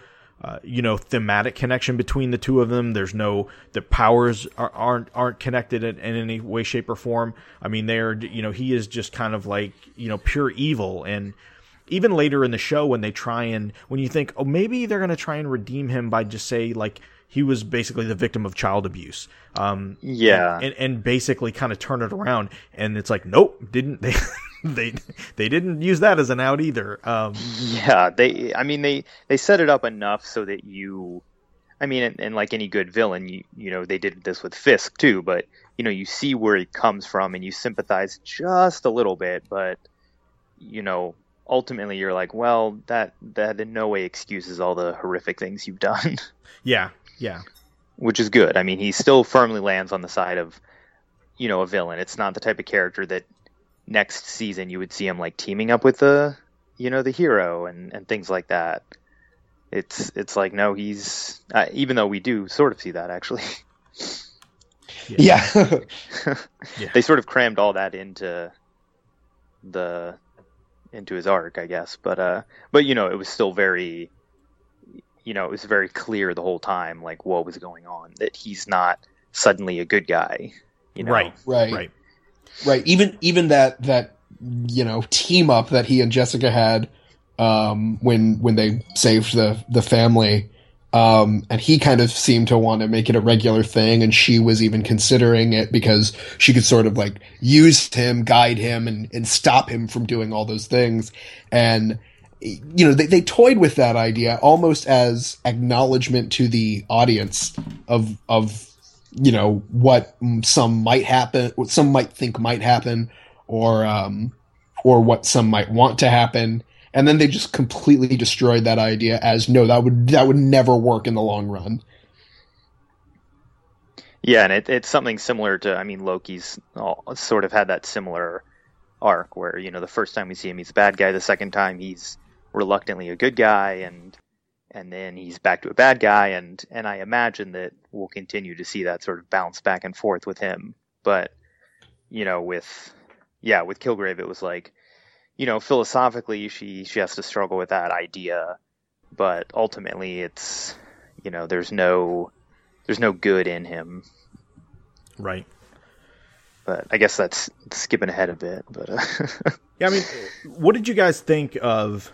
[SPEAKER 3] uh, you know thematic connection between the two of them. There's no the powers are, aren't aren't connected in, in any way, shape, or form. I mean, they're you know he is just kind of like you know pure evil and. Even later in the show, when they try and when you think, oh, maybe they're gonna try and redeem him by just say like he was basically the victim of child abuse. Um,
[SPEAKER 5] Yeah.
[SPEAKER 3] and, and basically kind of turn it around. And it's like, nope, didn't they? they they didn't use that as an out either. Um,
[SPEAKER 5] Yeah, they. I mean, they they set it up enough so that you. I mean, and, and like any good villain, you you know they did this with Fisk too, but you know you see where he comes from and you sympathize just a little bit, but you know ultimately you're like, well, that that in no way excuses all the horrific things you've done,
[SPEAKER 3] yeah, yeah,
[SPEAKER 5] which is good. I mean, he still firmly lands on the side of you know a villain. It's not the type of character that next season you would see him like teaming up with the you know the hero and and things like that it's it's like no he's uh, even though we do sort of see that actually
[SPEAKER 4] Yeah.
[SPEAKER 5] they sort of crammed all that into the into his arc i guess but uh but you know it was still very you know it was very clear the whole time like what was going on that he's not suddenly a good guy you know
[SPEAKER 3] right,
[SPEAKER 4] right.
[SPEAKER 3] right.
[SPEAKER 4] Right. Even even that that you know team up that he and Jessica had um, when when they saved the the family, um, and he kind of seemed to want to make it a regular thing, and she was even considering it because she could sort of like use him, guide him, and and stop him from doing all those things, and you know they, they toyed with that idea almost as acknowledgement to the audience of of you know what some might happen what some might think might happen or um or what some might want to happen and then they just completely destroyed that idea as no that would that would never work in the long run
[SPEAKER 5] Yeah, and it, it's something similar to, I mean, Loki's all, sort of had that similar arc where, you know, the first time we see him, he's a bad guy. The second time, he's reluctantly a good guy, and and then he's back to a bad guy. And and I imagine that we'll continue to see that sort of bounce back and forth with him. But you know, with yeah, with Kilgrave, it was like, you know, philosophically, she she has to struggle with that idea, but ultimately, it's you know, there's no there's no good in him
[SPEAKER 3] right.
[SPEAKER 5] but I guess that's skipping ahead a bit. But uh,
[SPEAKER 3] Yeah, I mean, what did you guys think of?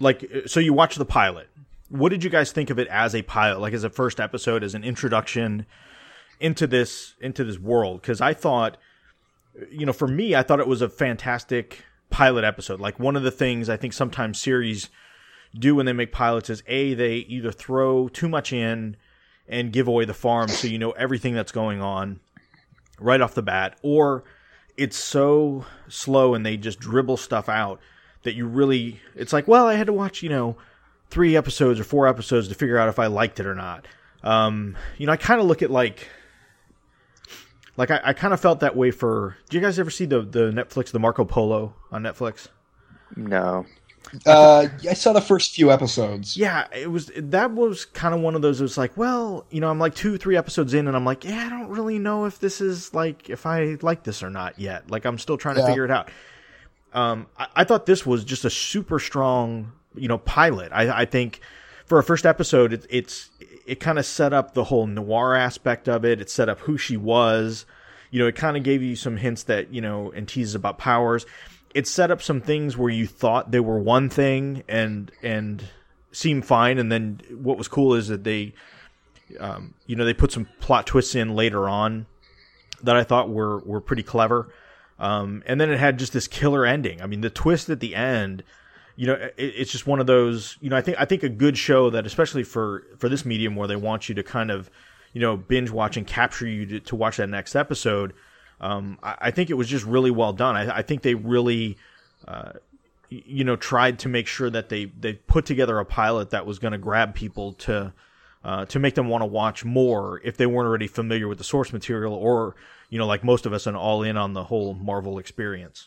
[SPEAKER 3] Like, so you watch the pilot. What did you guys think of it as a pilot, like as a first episode, as an introduction into this into this world? Because I thought, you know, for me, I thought it was a fantastic pilot episode. Like one of the things I think sometimes series do when they make pilots is a they either throw too much in and give away the farm, so you know everything that's going on right off the bat, or it's so slow and they just dribble stuff out that you really it's like well i had to watch you know three episodes or four episodes to figure out if i liked it or not. Um you know i kind of look at like like i, I kind of felt that way for do you guys ever see the the netflix the marco polo on netflix?
[SPEAKER 5] No,
[SPEAKER 4] uh i saw the first few episodes.
[SPEAKER 3] Yeah it was that was kind of one of those it was like well you know i'm like two three episodes in and i'm like yeah i don't really know if this is like if i like this or not yet. Like i'm still trying to
[SPEAKER 4] Yeah.
[SPEAKER 3] figure it out um I, I thought this was just a super strong you know pilot. I i think for a first episode it, it's it kind of set up the whole noir aspect of it. It set up who she was. You know it kind of gave you some hints that you know and teases about powers. It set up some things where you thought they were one thing and and seemed fine. And then what was cool is that they um, you know they put some plot twists in later on that I thought were were pretty clever um, and then it had just this killer ending I mean the twist at the end you know it, it's just one of those you know I think I think a good show that especially for for this medium where they want you to kind of you know binge watch and capture you to, to watch that next episode um, I, I think it was just really well done. I, I think they really, uh, you know, tried to make sure that they they put together a pilot that was going to grab people to uh, to make them want to watch more if they weren't already familiar with the source material or you know, like most of us, and all in on the whole Marvel experience.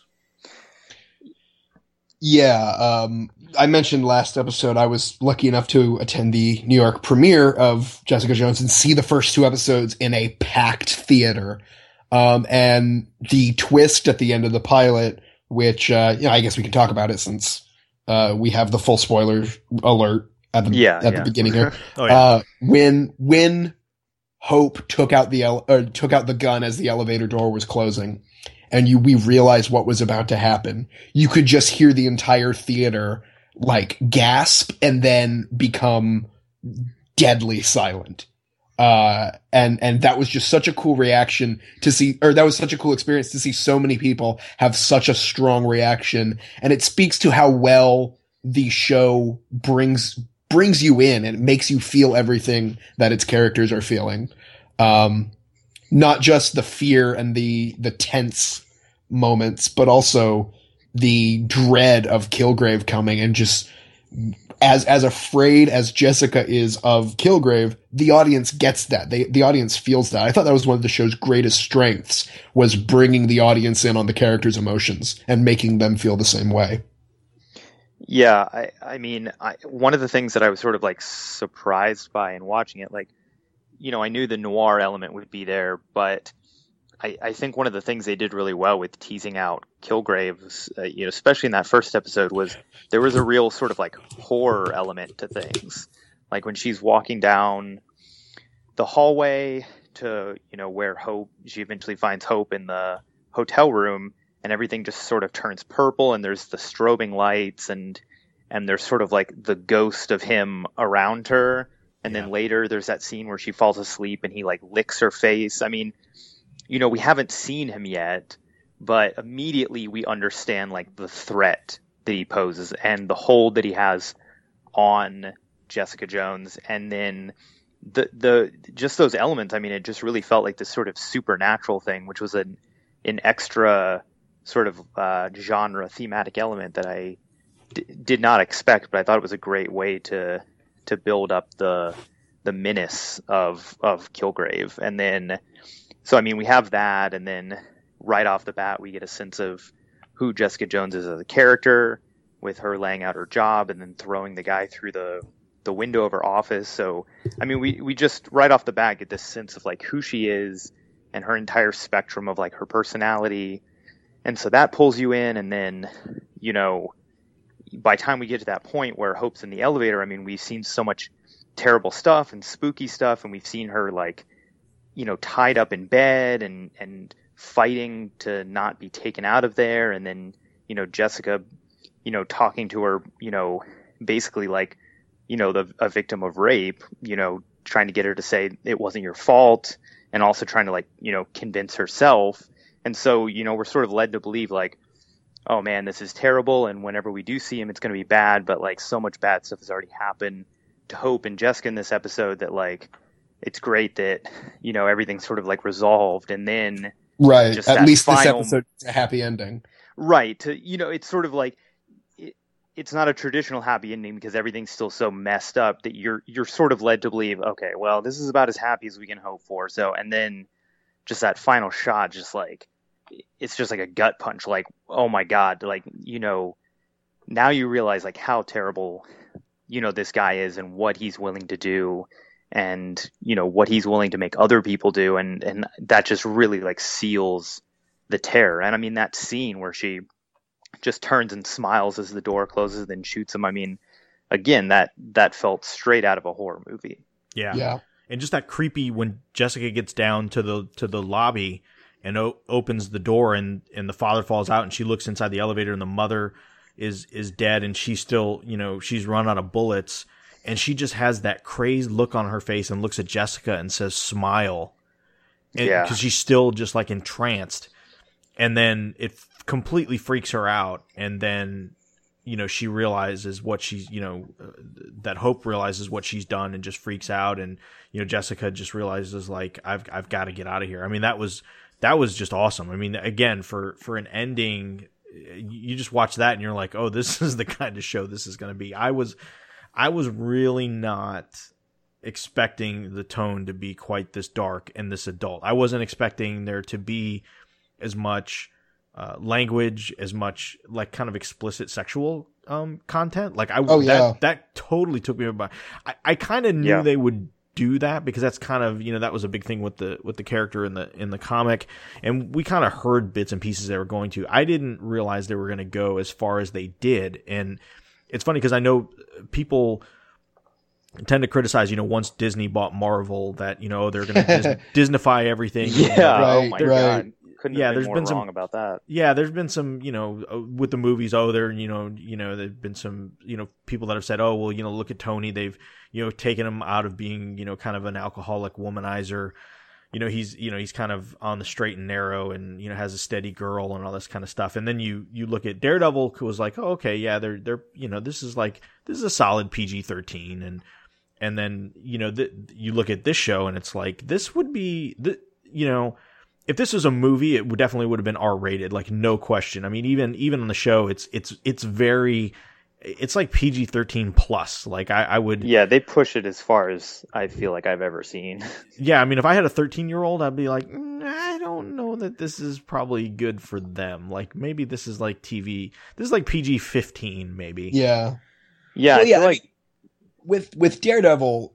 [SPEAKER 4] Yeah, um, I mentioned last episode I was lucky enough to attend the New York premiere of Jessica Jones and see the first two episodes in a packed theater. Um, and the twist at the end of the pilot, which uh, you know, I guess we can talk about it since uh, we have the full spoiler alert at the
[SPEAKER 5] Yeah,
[SPEAKER 4] at
[SPEAKER 5] yeah.
[SPEAKER 4] the beginning here.
[SPEAKER 3] Oh yeah,
[SPEAKER 4] Uh, when when Hope took out the ele- or took out the gun as the elevator door was closing, and you we realized what was about to happen, you could just hear the entire theater like gasp and then become deadly silent. Uh, and, and that was just such a cool reaction to see, or that was such a cool experience to see so many people have such a strong reaction. And it speaks to how well the show brings, brings you in and it makes you feel everything that its characters are feeling. Um, not just the fear and the, the tense moments, but also the dread of Kilgrave coming and just as as afraid as Jessica is of Kilgrave, the audience gets that. They the audience feels that. I thought that was one of the show's greatest strengths was bringing the audience in on the characters' emotions and making them feel the same way.
[SPEAKER 5] Yeah, I I mean, I, one of the things that I was sort of like surprised by in watching it, like, you know, I knew the noir element would be there, but I, I think one of the things they did really well with teasing out Kilgraves, uh, you know, especially in that first episode, was there was a real sort of like horror element to things. Like when she's walking down the hallway to, you know, where Hope, she eventually finds Hope in the hotel room, and everything just sort of turns purple, and there's the strobing lights, and and there's sort of like the ghost of him around her. And yeah. then later, there's that scene where she falls asleep and he like licks her face. I mean, you know, we haven't seen him yet, but immediately we understand like the threat that he poses and the hold that he has on Jessica Jones, and then the the just those elements. I mean, it just really felt like this sort of supernatural thing, which was an an extra sort of uh, genre thematic element that I d- did not expect, but I thought it was a great way to to build up the the menace of of Kilgrave, and then so I mean, we have that, and then right off the bat, we get a sense of who Jessica Jones is as a character, with her laying out her job and then throwing the guy through the the window of her office. So I mean, we we just right off the bat get this sense of like who she is and her entire spectrum of like her personality, and so that pulls you in, and then you know. By the time we get to that point where Hope's in the elevator, I mean, we've seen so much terrible stuff and spooky stuff, and we've seen her like you know, tied up in bed and and fighting to not be taken out of there, and then you know Jessica, you know, talking to her, you know, basically like, you know, the a victim of rape, you know, trying to get her to say it wasn't your fault, and also trying to like, you know, convince herself. And so, you know, we're sort of led to believe like, oh man, this is terrible, and whenever we do see him, it's going to be bad. But like, so much bad stuff has already happened to Hope and Jessica in this episode that like it's great that you know everything's sort of like resolved and then
[SPEAKER 4] right. at least final, this episode a happy ending.
[SPEAKER 5] Right. To, you know it's sort of like it, it's not a traditional happy ending because everything's still so messed up that you're you're sort of led to believe okay well this is about as happy as we can hope for. So and then just that final shot just like it's just like a gut punch like oh my god like you know now you realize like how terrible you know this guy is and what he's willing to do and you know what he's willing to make other people do. And and that just really like seals the terror. And i mean that scene where she just turns and smiles as the door closes then shoots him i mean again that that felt straight out of a horror movie.
[SPEAKER 3] Yeah. Yeah. And just that creepy when jessica gets down to the to the lobby and o- opens the door and and the father falls out and she looks inside the elevator and the mother is is dead and she's still you know she's run out of bullets and she just has that crazed look on her face and looks at Jessica and says, "Smile," and, yeah, because she's still just like entranced. And then it f- completely freaks her out, and then you know she realizes what she's you know uh, that Hope realizes what she's done and just freaks out, and you know Jessica just realizes like I've I've got to get out of here. I mean that was that was just awesome. I mean again for for an ending you just watch that and you're like, oh, this is the kind of show this is going to be. I was I was really not expecting the tone to be quite this dark and this adult. I wasn't expecting there to be as much uh, language, as much like kind of explicit sexual um, content. Like I, oh, yeah. that that totally took me by. I, I kind of knew yeah. they would do that because that's kind of you know that was a big thing with the with the character in the in the comic, and we kind of heard bits and pieces they were going to. I didn't realize they were going to go as far as they did, and it's funny because I know people tend to criticize, you know, once Disney bought Marvel, that you know they're going to Dis- Disneyfy everything.
[SPEAKER 5] Yeah, oh my right. god, couldn't
[SPEAKER 3] yeah, there's been some
[SPEAKER 5] about that.
[SPEAKER 3] yeah, there's been some, you know, uh, with the movies. Oh, there, you know, you know, there've been some, you know, people that have said, oh, well, you know, look at Tony. They've, you know, taken him out of being, you know, kind of an alcoholic womanizer. You know, he's, you know, he's kind of on the straight and narrow, and you know, has a steady girl and all this kind of stuff. And then you, you look at Daredevil, who was like, oh, okay, yeah, they're, they're, you know, this is like, this is a solid PG thirteen, and, and then you know, th- you look at this show, and it's like, this would be, the, you know if this was a movie, it would definitely would have been R rated, like no question. I mean, even even on the show, it's it's it's very, it's like PG thirteen plus. Like I, I would,
[SPEAKER 5] Yeah, they push it as far as I feel like I've ever seen.
[SPEAKER 3] yeah. I mean, if I had a thirteen year old, I'd be like, "Mm, I don't know that this is probably good for them. Like maybe this is like TV. This is like PG fifteen, maybe.
[SPEAKER 4] Yeah.
[SPEAKER 5] Yeah,
[SPEAKER 4] Well, yeah,
[SPEAKER 5] feel
[SPEAKER 4] I
[SPEAKER 5] like
[SPEAKER 4] mean, with with Daredevil,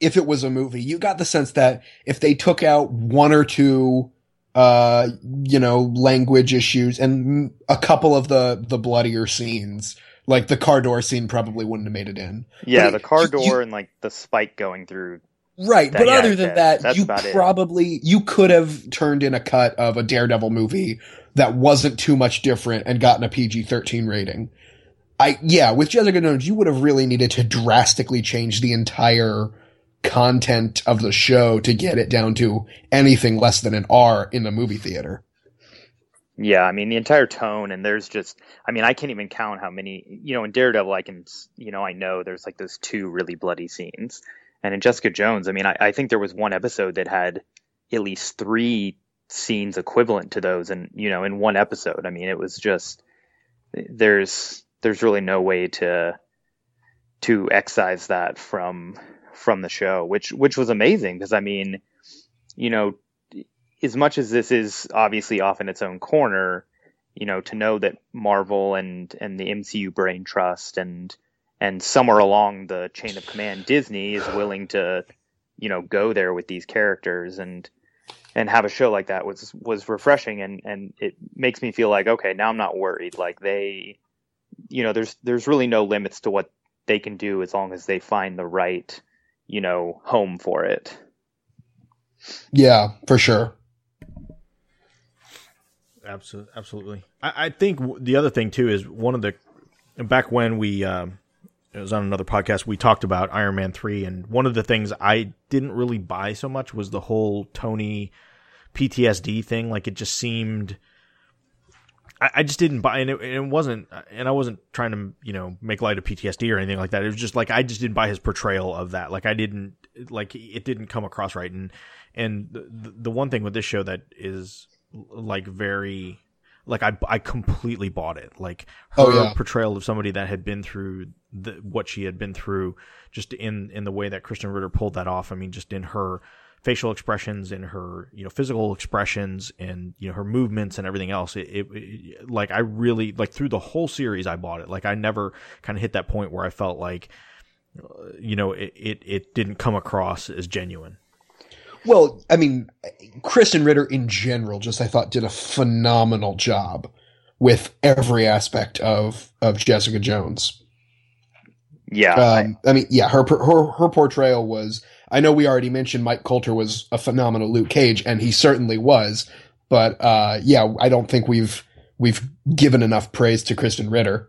[SPEAKER 4] if it was a movie, you got the sense that if they took out one or two, uh, you know, language issues and a couple of the the bloodier scenes, like the car door scene, probably wouldn't have made it in.
[SPEAKER 5] yeah,
[SPEAKER 4] but
[SPEAKER 5] the car door
[SPEAKER 4] you-
[SPEAKER 5] and like the spike going through.
[SPEAKER 4] Right,
[SPEAKER 5] That-
[SPEAKER 4] but
[SPEAKER 5] yeah,
[SPEAKER 4] other than
[SPEAKER 5] that-
[SPEAKER 4] that, you
[SPEAKER 5] about it.
[SPEAKER 4] probably you could have turned in a cut of a Daredevil movie that wasn't too much different and gotten a PG-13 rating. I yeah, with Jessica Jones, you would have really needed to drastically change the entire content of the show to get it down to anything less than an R in the movie theater.
[SPEAKER 5] Yeah, I mean the entire tone, and there's just, I mean, I can't even count how many. You know, in Daredevil, I can, you know, I know there's like those two really bloody scenes, and in Jessica Jones, I mean, I, I think there was one episode that had at least three scenes equivalent to those, and you know, in one episode. I mean, it was just there's there's really no way to to excise that from from the show, which which was amazing because I mean, you know, as much as this is obviously off in its own corner, you know, to know that Marvel and and the MCU brain trust and and somewhere along the chain of command Disney is willing to, you know, go there with these characters and and have a show like that was was refreshing and and it makes me feel like okay, now I'm not worried. Like they you know, there's there's really no limits to what they can do as long as they find the right, you know, home for it.
[SPEAKER 4] Yeah, for sure.
[SPEAKER 3] Absolutely, absolutely. I, I think w- the other thing too is one of the back when we um, it was on another podcast we talked about Iron Man three, and one of the things I didn't really buy so much was the whole Tony PTSD thing. Like it just seemed. I, I just didn't buy, and it, and it wasn't, and I wasn't trying to, you know, make light of PTSD or anything like that. It was just like I just didn't buy his portrayal of that. Like I didn't, like it didn't come across right. And and the, the one thing with this show that is like very like I I completely bought it. Like oh, her
[SPEAKER 4] Oh, yeah.
[SPEAKER 3] portrayal of somebody that had been through the, what she had been through, just in in the way that Krysten Ritter pulled that off. I mean, just in her facial expressions, and her you know physical expressions, and you know her movements and everything else. It, it, it like I really like through the whole series, I bought it. Like I never kind of hit that point where I felt like uh, you know it, it it didn't come across as genuine.
[SPEAKER 4] Well, I mean, Krysten Ritter in general, just I thought did a phenomenal job with every aspect of of Jessica Jones.
[SPEAKER 5] Yeah, I-
[SPEAKER 4] Um, I mean, yeah, her her her portrayal was. I know we already mentioned Mike Colter was a phenomenal Luke Cage, and he certainly was. But uh, yeah, I don't think we've we've given enough praise to Krysten Ritter.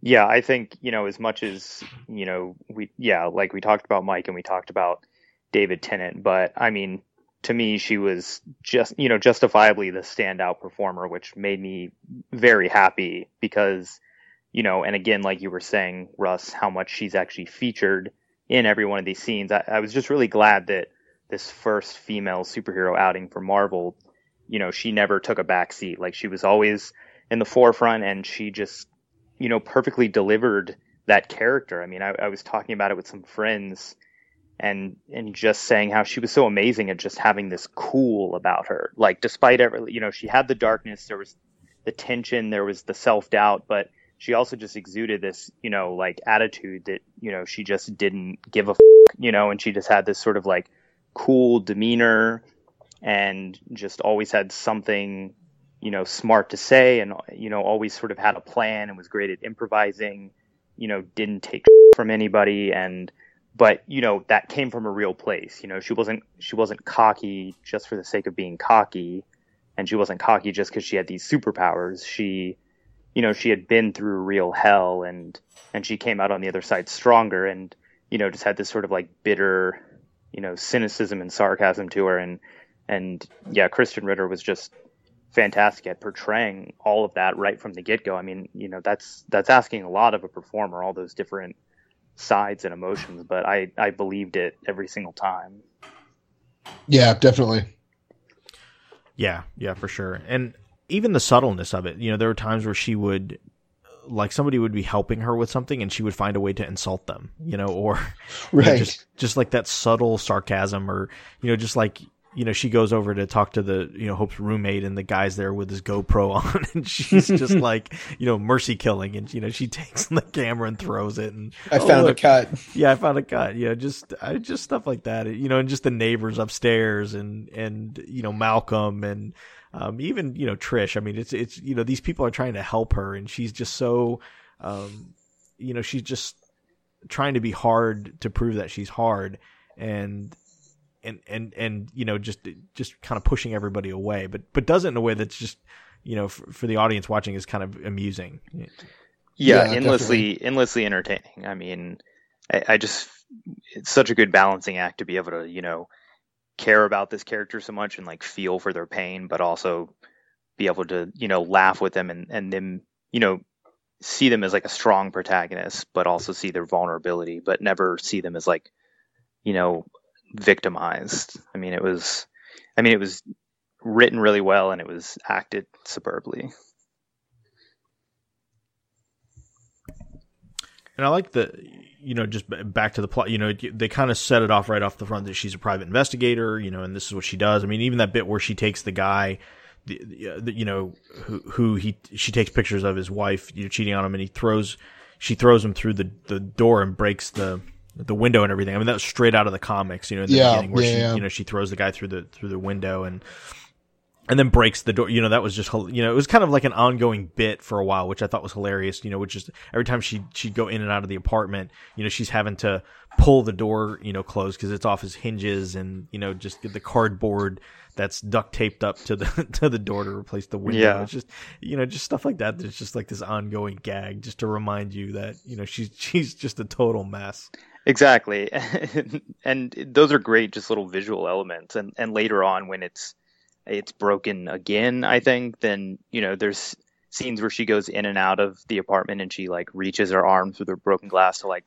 [SPEAKER 5] Yeah, I think, you know, as much as, you know, we, yeah, like we talked about Mike and we talked about David Tennant, but I mean, to me, she was just, you know, justifiably the standout performer, which made me very happy because, you know, and again, like you were saying, Russ, how much she's actually featured in every one of these scenes. I, I was just really glad that this first female superhero outing for Marvel, you know, she never took a back seat. Like she was always in the forefront and she just, you know, perfectly delivered that character. I mean, I, I was talking about it with some friends and and just saying how she was so amazing at just having this cool about her. Like despite every, you know, she had the darkness, there was the tension, there was the self doubt, but she also just exuded this, you know, like attitude that, you know, she just didn't give a, you know, and she just had this sort of like cool demeanor and just always had something, you know, smart to say and, you know, always sort of had a plan and was great at improvising, you know, didn't take from anybody and, but you know that came from a real place you know she wasn't she wasn't cocky just for the sake of being cocky and she wasn't cocky just because she had these superpowers. She, you know, she had been through real hell and and she came out on the other side stronger and you know just had this sort of like bitter, you know, cynicism and sarcasm to her and and yeah, Krysten Ritter was just fantastic at portraying all of that right from the get go. I mean, you know, that's that's asking a lot of a performer, all those different sides and emotions, but I I believed it every single time.
[SPEAKER 4] Yeah, definitely.
[SPEAKER 3] Yeah, yeah, for sure. And even the subtleness of it, you know, there were times where she would like somebody would be helping her with something and she would find a way to insult them, you know, or
[SPEAKER 4] right.
[SPEAKER 3] You know, just just like that subtle sarcasm or you know, just like you know, she goes over to talk to the, you know, Hope's roommate and the guy's there with his GoPro on and she's just like, you know, mercy killing and, you know, she takes the camera and throws it and
[SPEAKER 4] I oh, found look, a cut.
[SPEAKER 3] Yeah, I found a cut. You know, just, I, just stuff like that, you know, and just the neighbors upstairs and, and, you know, Malcolm and, um, even, you know, Trish. I mean, it's, it's, you know, these people are trying to help her and she's just so, um, you know, she's just trying to be hard to prove that she's hard. And, and and and you know just just kind of pushing everybody away, but but does it in a way that's just you know for, for the audience watching is kind of amusing.
[SPEAKER 5] Yeah, yeah endlessly definitely. endlessly entertaining. I mean, I, I just it's such a good balancing act to be able to you know care about this character so much and like feel for their pain, but also be able to you know laugh with them and and them you know see them as like a strong protagonist, but also see their vulnerability, but never see them as like you know victimized. I mean, it was, I mean, it was written really well and it was acted superbly.
[SPEAKER 3] And I like the, you know, just back to the plot. You know, they kind of set it off right off the front that she's a private investigator. You know, and this is what she does. I mean, even that bit where she takes the guy, the, uh, the, you know, who who he she takes pictures of his wife, you know, cheating on him, and he throws, she throws him through the the door and breaks the the window and everything. I mean, that was straight out of the comics, you know, in the yeah, beginning where yeah, she, yeah. you know, she throws the guy through the through the window and and then breaks the door. You know, that was just you know, it was kind of like an ongoing bit for a while, which I thought was hilarious. You know, which is every time she she'd go in and out of the apartment, you know, she's having to pull the door, you know, closed because it's off his hinges, and you know, just get the cardboard that's duct taped up to the to the door to replace the window. Yeah. It's just you know, just stuff like that. There's just like this ongoing gag just to remind you that you know she's she's just a total mess.
[SPEAKER 5] Exactly. and those are great just little visual elements and and later on when it's it's broken again, I think, then, you know, there's scenes where she goes in and out of the apartment and she like reaches her arm through the broken glass to like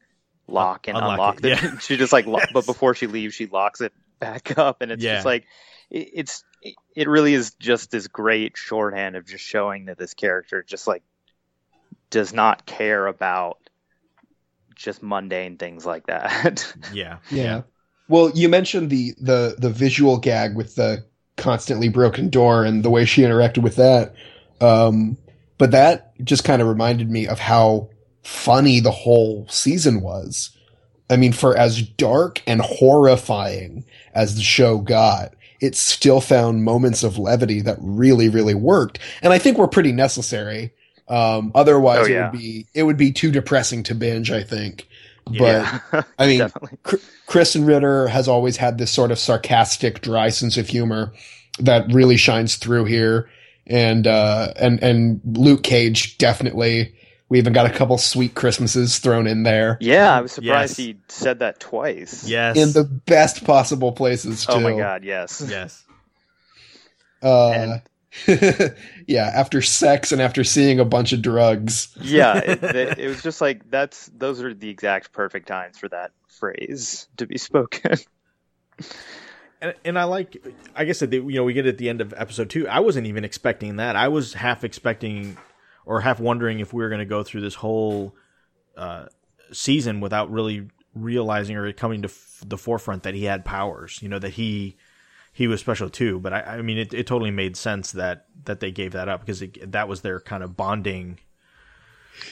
[SPEAKER 5] lock and unlock, unlock it. Yeah. she just like yes. but before she leaves she locks it back up and it's yeah. just like it, it's it really is just this great shorthand of just showing that this character just like does not care about just mundane things like that.
[SPEAKER 3] yeah.
[SPEAKER 4] Yeah. Well, you mentioned the the the visual gag with the constantly broken door and the way she interacted with that. Um, but that just kind of reminded me of how funny the whole season was. I mean, for as dark and horrifying as the show got, it still found moments of levity that really, really worked. And I think were pretty necessary. Um, otherwise, oh, yeah. it would be it would be too depressing to binge. I think. But yeah, I mean, Krysten Ritter has always had this sort of sarcastic, dry sense of humor that really shines through here, and uh, and and Luke Cage definitely. We even got a couple sweet Christmases thrown in there.
[SPEAKER 5] Yeah, I was surprised yes. he said that twice.
[SPEAKER 3] Yes,
[SPEAKER 4] in the best possible places. Too. Oh
[SPEAKER 5] my god, yes,
[SPEAKER 3] yes.
[SPEAKER 4] Uh, and yeah, after sex and after seeing a bunch of drugs.
[SPEAKER 5] yeah, it, it, it, was just like that's those are the exact perfect times for that phrase to be spoken.
[SPEAKER 3] and, and I like, I guess you know we get at the end of episode two. I wasn't even expecting that. I was half expecting or half wondering if we were going to go through this whole uh, season without really realizing or coming to f- the forefront that he had powers. You know that he he was special too. But I, I mean, it, it totally made sense that that they gave that up because it, that was their kind of bonding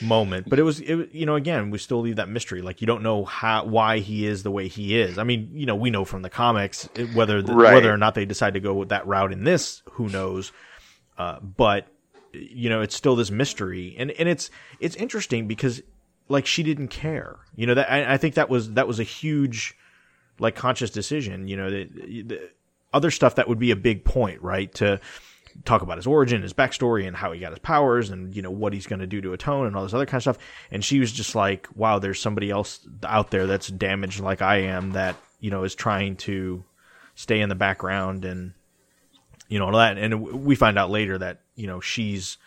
[SPEAKER 3] moment. But it was, it, you know, again, we still leave that mystery. Like you don't know how why he is the way he is. I mean, you know, we know from the comics whether the, right. whether or not they decide to go with that route in this, who knows? Uh, but you know, it's still this mystery, and and it's it's interesting because like she didn't care. You know, that I, I think that was that was a huge like conscious decision. You know, that other stuff that would be a big point, right? To talk about his origin, his backstory, and how he got his powers, and you know what he's going to do to atone, and all this other kind of stuff. And she was just like, "Wow, there's somebody else out there that's damaged like I am that you know is trying to stay in the background and you know all that." And we find out later that you know she's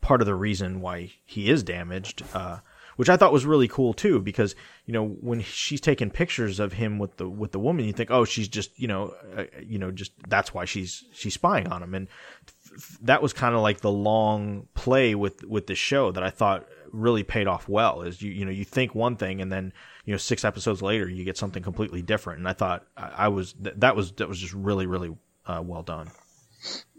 [SPEAKER 3] part of the reason why he is damaged. Uh, which I thought was really cool too, because you know when she's taking pictures of him with the with the woman, you think, oh, she's just you know, uh, you know, just that's why she's she's spying on him, and f- that was kind of like the long play with with the show that I thought really paid off well. Is you you know you think one thing and then you know six episodes later you get something completely different, and I thought I, I was that was that was just really really uh, well done.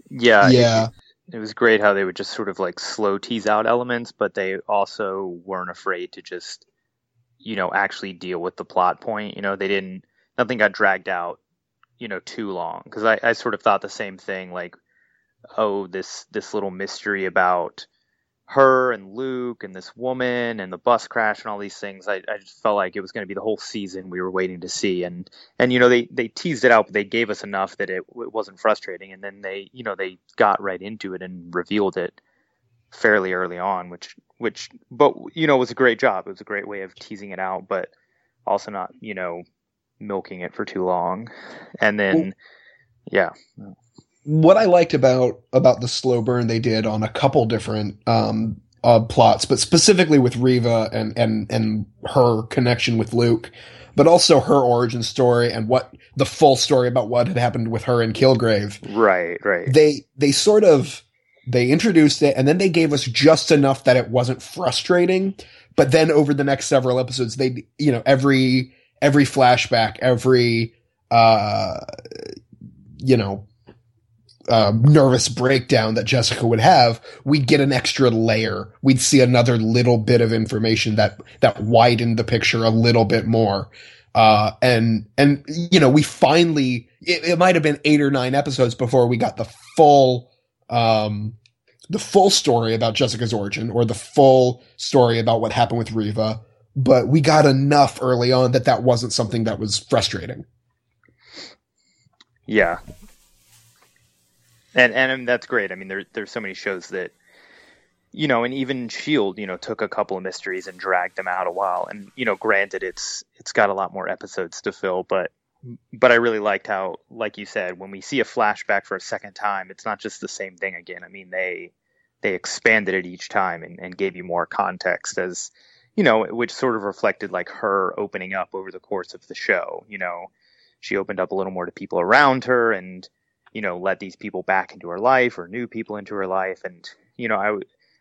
[SPEAKER 5] Yeah,
[SPEAKER 4] yeah.
[SPEAKER 5] It, it was great how they would just sort of like slow tease out elements, but they also weren't afraid to just, you know, actually deal with the plot point. You know, they didn't, nothing got dragged out, you know, too long. Cause I, I sort of thought the same thing, like, oh, this, this little mystery about, her and Luke and this woman and the bus crash and all these things. I, I just felt like it was going to be the whole season we were waiting to see. And, and, you know, they, they teased it out, but they gave us enough that it, it wasn't frustrating. And then they, you know, they got right into it and revealed it fairly early on, which, which, but, you know, it was a great job. It was a great way of teasing it out, but also not, you know, milking it for too long. And then, yeah
[SPEAKER 4] what I liked about about the slow burn they did on a couple different um, uh, plots, but specifically with Reva and and and her connection with Luke, but also her origin story and what the full story about what had happened with her and Kilgrave.
[SPEAKER 5] Right, right.
[SPEAKER 4] They they sort of they introduced it and then they gave us just enough that it wasn't frustrating, but then over the next several episodes, they you know every every flashback, every uh you know uh, nervous breakdown that Jessica would have, we'd get an extra layer. We'd see another little bit of information that that widened the picture a little bit more. Uh, and and you know, we finally it, it might have been eight or nine episodes before we got the full um the full story about Jessica's origin or the full story about what happened with Reva, But we got enough early on that that wasn't something that was frustrating.
[SPEAKER 5] Yeah, and and that's great. I mean, there there's so many shows that, you know, and even Shield, you know, took a couple of mysteries and dragged them out a while. And you know, granted, it's it's got a lot more episodes to fill, but but I really liked how, like you said, when we see a flashback for a second time, it's not just the same thing again. I mean, they they expanded it each time and, and gave you more context as you know, which sort of reflected like her opening up over the course of the show. You know, she opened up a little more to people around her and you know, let these people back into her life or new people into her life. And, you know, I,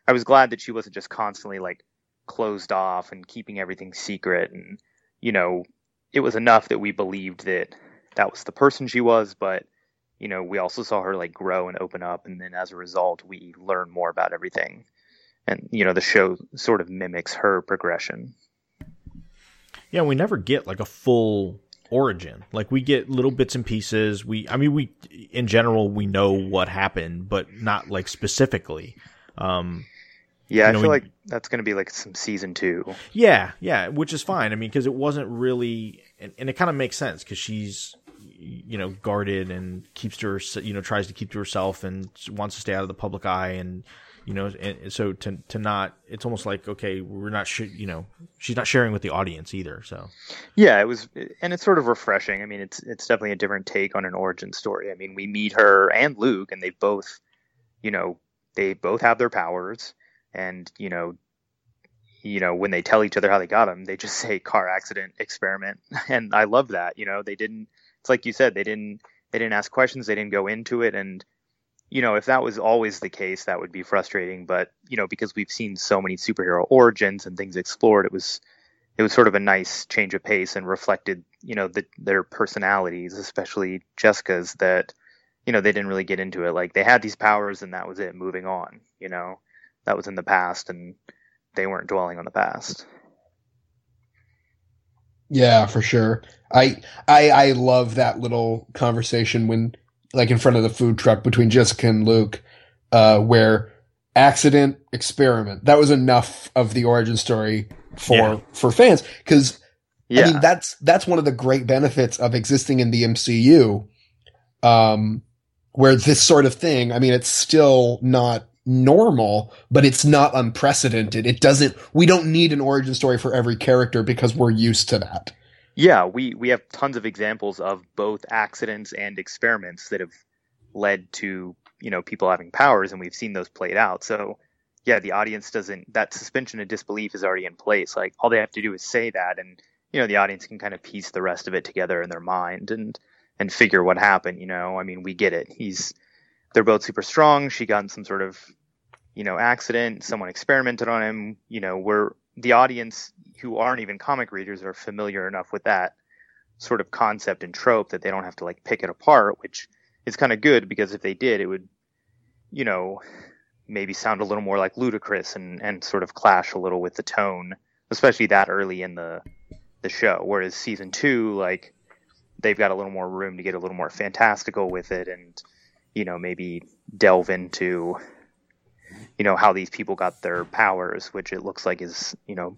[SPEAKER 5] I was glad that she wasn't just constantly like closed off and keeping everything secret. And, you know, it was enough that we believed that that was the person she was, but, you know, we also saw her like grow and open up. And then as a result, we learn more about everything. And, you know, the show sort of mimics her progression.
[SPEAKER 3] Yeah, we never get like a full origin. Like we get little bits and pieces. We, I mean, we in general we know what happened, but not like specifically. Um,
[SPEAKER 5] yeah, I know, feel we, like that's going to be like some season two.
[SPEAKER 3] Yeah, yeah, which is fine. I mean, because it wasn't really, and, and it kind of makes sense because she's, you know, guarded and keeps to her, you know, tries to keep to herself and wants to stay out of the public eye and you know and so to to not it's almost like okay we're not sh- you know she's not sharing with the audience either so.
[SPEAKER 5] Yeah it was and it's sort of refreshing. I mean it's it's definitely a different take on an origin story. I mean we meet her and luke and they both you know they both have their powers and you know you know when they tell each other how they got them they just say car accident experiment. And i love that you know they didn't it's like you said they didn't they didn't ask questions they didn't go into it and you know, if that was always the case, that would be frustrating. But you know, because we've seen so many superhero origins and things explored, it was it was sort of a nice change of pace and reflected, you know, the, their personalities, especially Jessica's. That you know they didn't really get into it. Like they had these powers and that was it. Moving on, you know, that was in the past, and they weren't dwelling on the past.
[SPEAKER 4] Yeah, for sure. I I I love that little conversation when like in front of the food truck between Jessica and Luke, uh, where accident experiment. That was enough of the origin story for yeah. for fans because yeah. I mean that's that's one of the great benefits of existing in the MCU. Um, where this sort of thing, I mean, it's still not normal, but it's not unprecedented. It doesn't, we don't need an origin story for every character because we're used to that.
[SPEAKER 5] Yeah, we, we have tons of examples of both accidents and experiments that have led to, you know, people having powers and we've seen those played out. So yeah, the audience doesn't, that suspension of disbelief is already in place. Like all they have to do is say that and, you know, the audience can kind of piece the rest of it together in their mind and, and figure what happened. You know, I mean, we get it. He's, they're both super strong. She got in some sort of, you know, accident. Someone experimented on him. You know, we're the audience who aren't even comic readers are familiar enough with that sort of concept and trope that they don't have to like pick it apart, which is kind of good because if they did, it would, you know, maybe sound a little more like ludicrous and, and sort of clash a little with the tone, especially that early in the the show. Whereas season two, like they've got a little more room to get a little more fantastical with it and you know maybe delve into you know how these people got their powers which it looks like is you know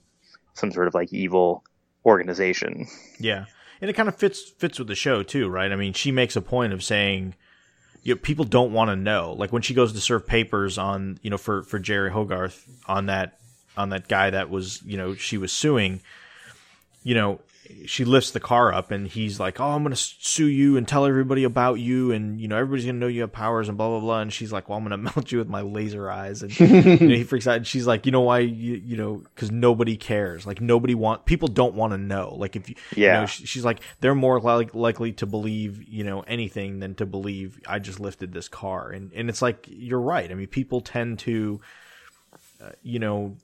[SPEAKER 5] some sort of like evil organization.
[SPEAKER 3] Yeah. And it kind of fits fits with the show too right? I mean she makes a point of saying you know, people don't want to know. Like when she goes to serve papers on you know for for jeri hogarth on that on that guy that was you know she was suing you know she lifts the car up and he's like, "Oh, I'm going to sue you and tell everybody about you and you know everybody's going to know you have powers and blah blah blah." And she's like, "Well, I'm going to melt you with my laser eyes." And you know, he freaks out. And she's like, "You know why? You, you know, because nobody cares. Like nobody want people don't want to know. Like if you,
[SPEAKER 5] yeah,
[SPEAKER 3] you know, she's like they're more li- likely to believe you know anything than to believe I just lifted this car. And and it's like you're right. I mean, people tend to, uh, you know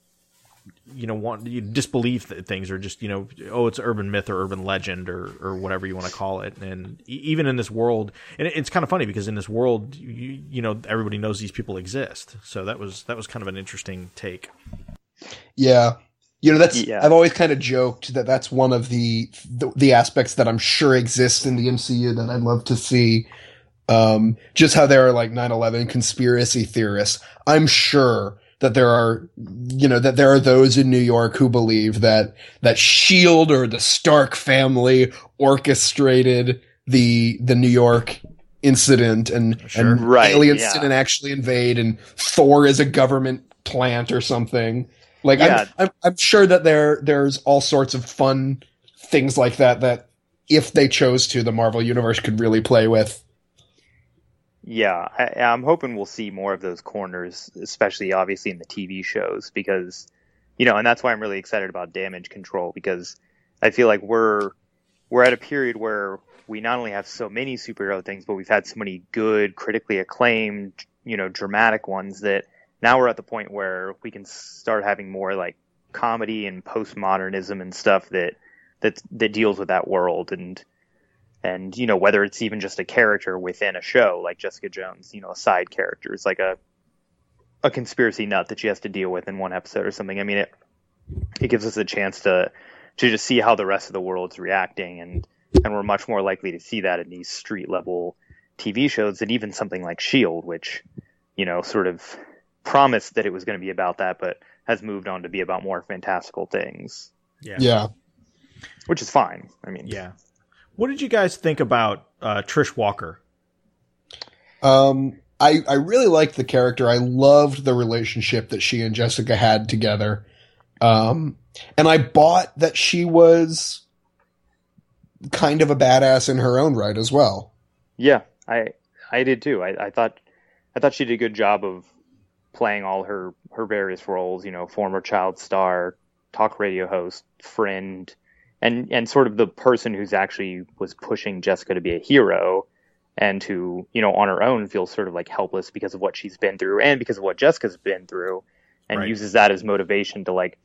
[SPEAKER 3] you know want you disbelieve things or just you know oh it's urban myth or urban legend or or whatever you want to call it. And even in this world and it's kind of funny because in this world you, you know everybody knows these people exist. So that was that was kind of an interesting take.
[SPEAKER 4] Yeah. You know that's yeah. i've always kind of joked that that's one of the, the, the aspects that i'm sure exists in the mcu that i'd love to see. Um just how there are like 9-11 conspiracy theorists. I'm sure that there are, you know, that there are those in New York who believe that, that Shield or the Stark family orchestrated the, the New York incident and, sure. and
[SPEAKER 5] right,
[SPEAKER 4] aliens
[SPEAKER 5] yeah.
[SPEAKER 4] didn't actually invade and Thor is a government plant or something. Like, yeah. I'm, I'm, I'm sure that there, there's all sorts of fun things like that, that if they chose to, the Marvel universe could really play with.
[SPEAKER 5] Yeah, I, I'm hoping we'll see more of those corners, especially obviously in the TV shows, because you know, and that's why I'm really excited about Damage Control because I feel like we're we're at a period where we not only have so many superhero things, but we've had so many good, critically acclaimed, you know, dramatic ones that now we're at the point where we can start having more like comedy and postmodernism and stuff that that that deals with that world. And and you know whether it's even just a character within a show like Jessica Jones, you know, a side character, it's like a a conspiracy nut that she has to deal with in one episode or something. I mean, it it gives us a chance to to just see how the rest of the world's reacting, and and we're much more likely to see that in these street level TV shows than even something like Shield, which you know sort of promised that it was going to be about that, but has moved on to be about more fantastical things.
[SPEAKER 4] Yeah. Yeah.
[SPEAKER 5] Which is fine. I mean,
[SPEAKER 3] yeah. What did you guys think about uh, Trish Walker?
[SPEAKER 4] Um, I I really liked the character. I loved the relationship that she and Jessica had together. Um, and I bought that she was kind of a badass in her own right as well.
[SPEAKER 5] Yeah, I I did too. I, I thought I thought she did a good job of playing all her her various roles. You know, former child star, talk radio host, friend, and and sort of the person who's actually was pushing Jessica to be a hero and who you know on her own feels sort of like helpless because of what she's been through and because of what Jessica's been through and right. uses that as motivation to like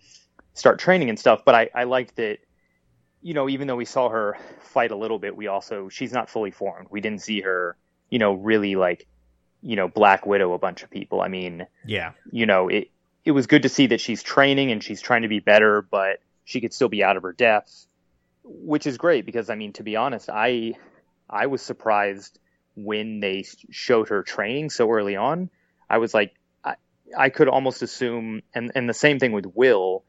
[SPEAKER 5] start training and stuff. But I I liked that you know even though we saw her fight a little bit we also she's not fully formed. We didn't see her you know really like you know Black Widow a bunch of people. I mean
[SPEAKER 3] yeah.
[SPEAKER 5] you know it it was good to see that she's training and she's trying to be better but she could still be out of her depth, which is great because I mean to be honest, I I was surprised when they showed her training so early on. I was like I, I could almost assume and and the same thing with Will.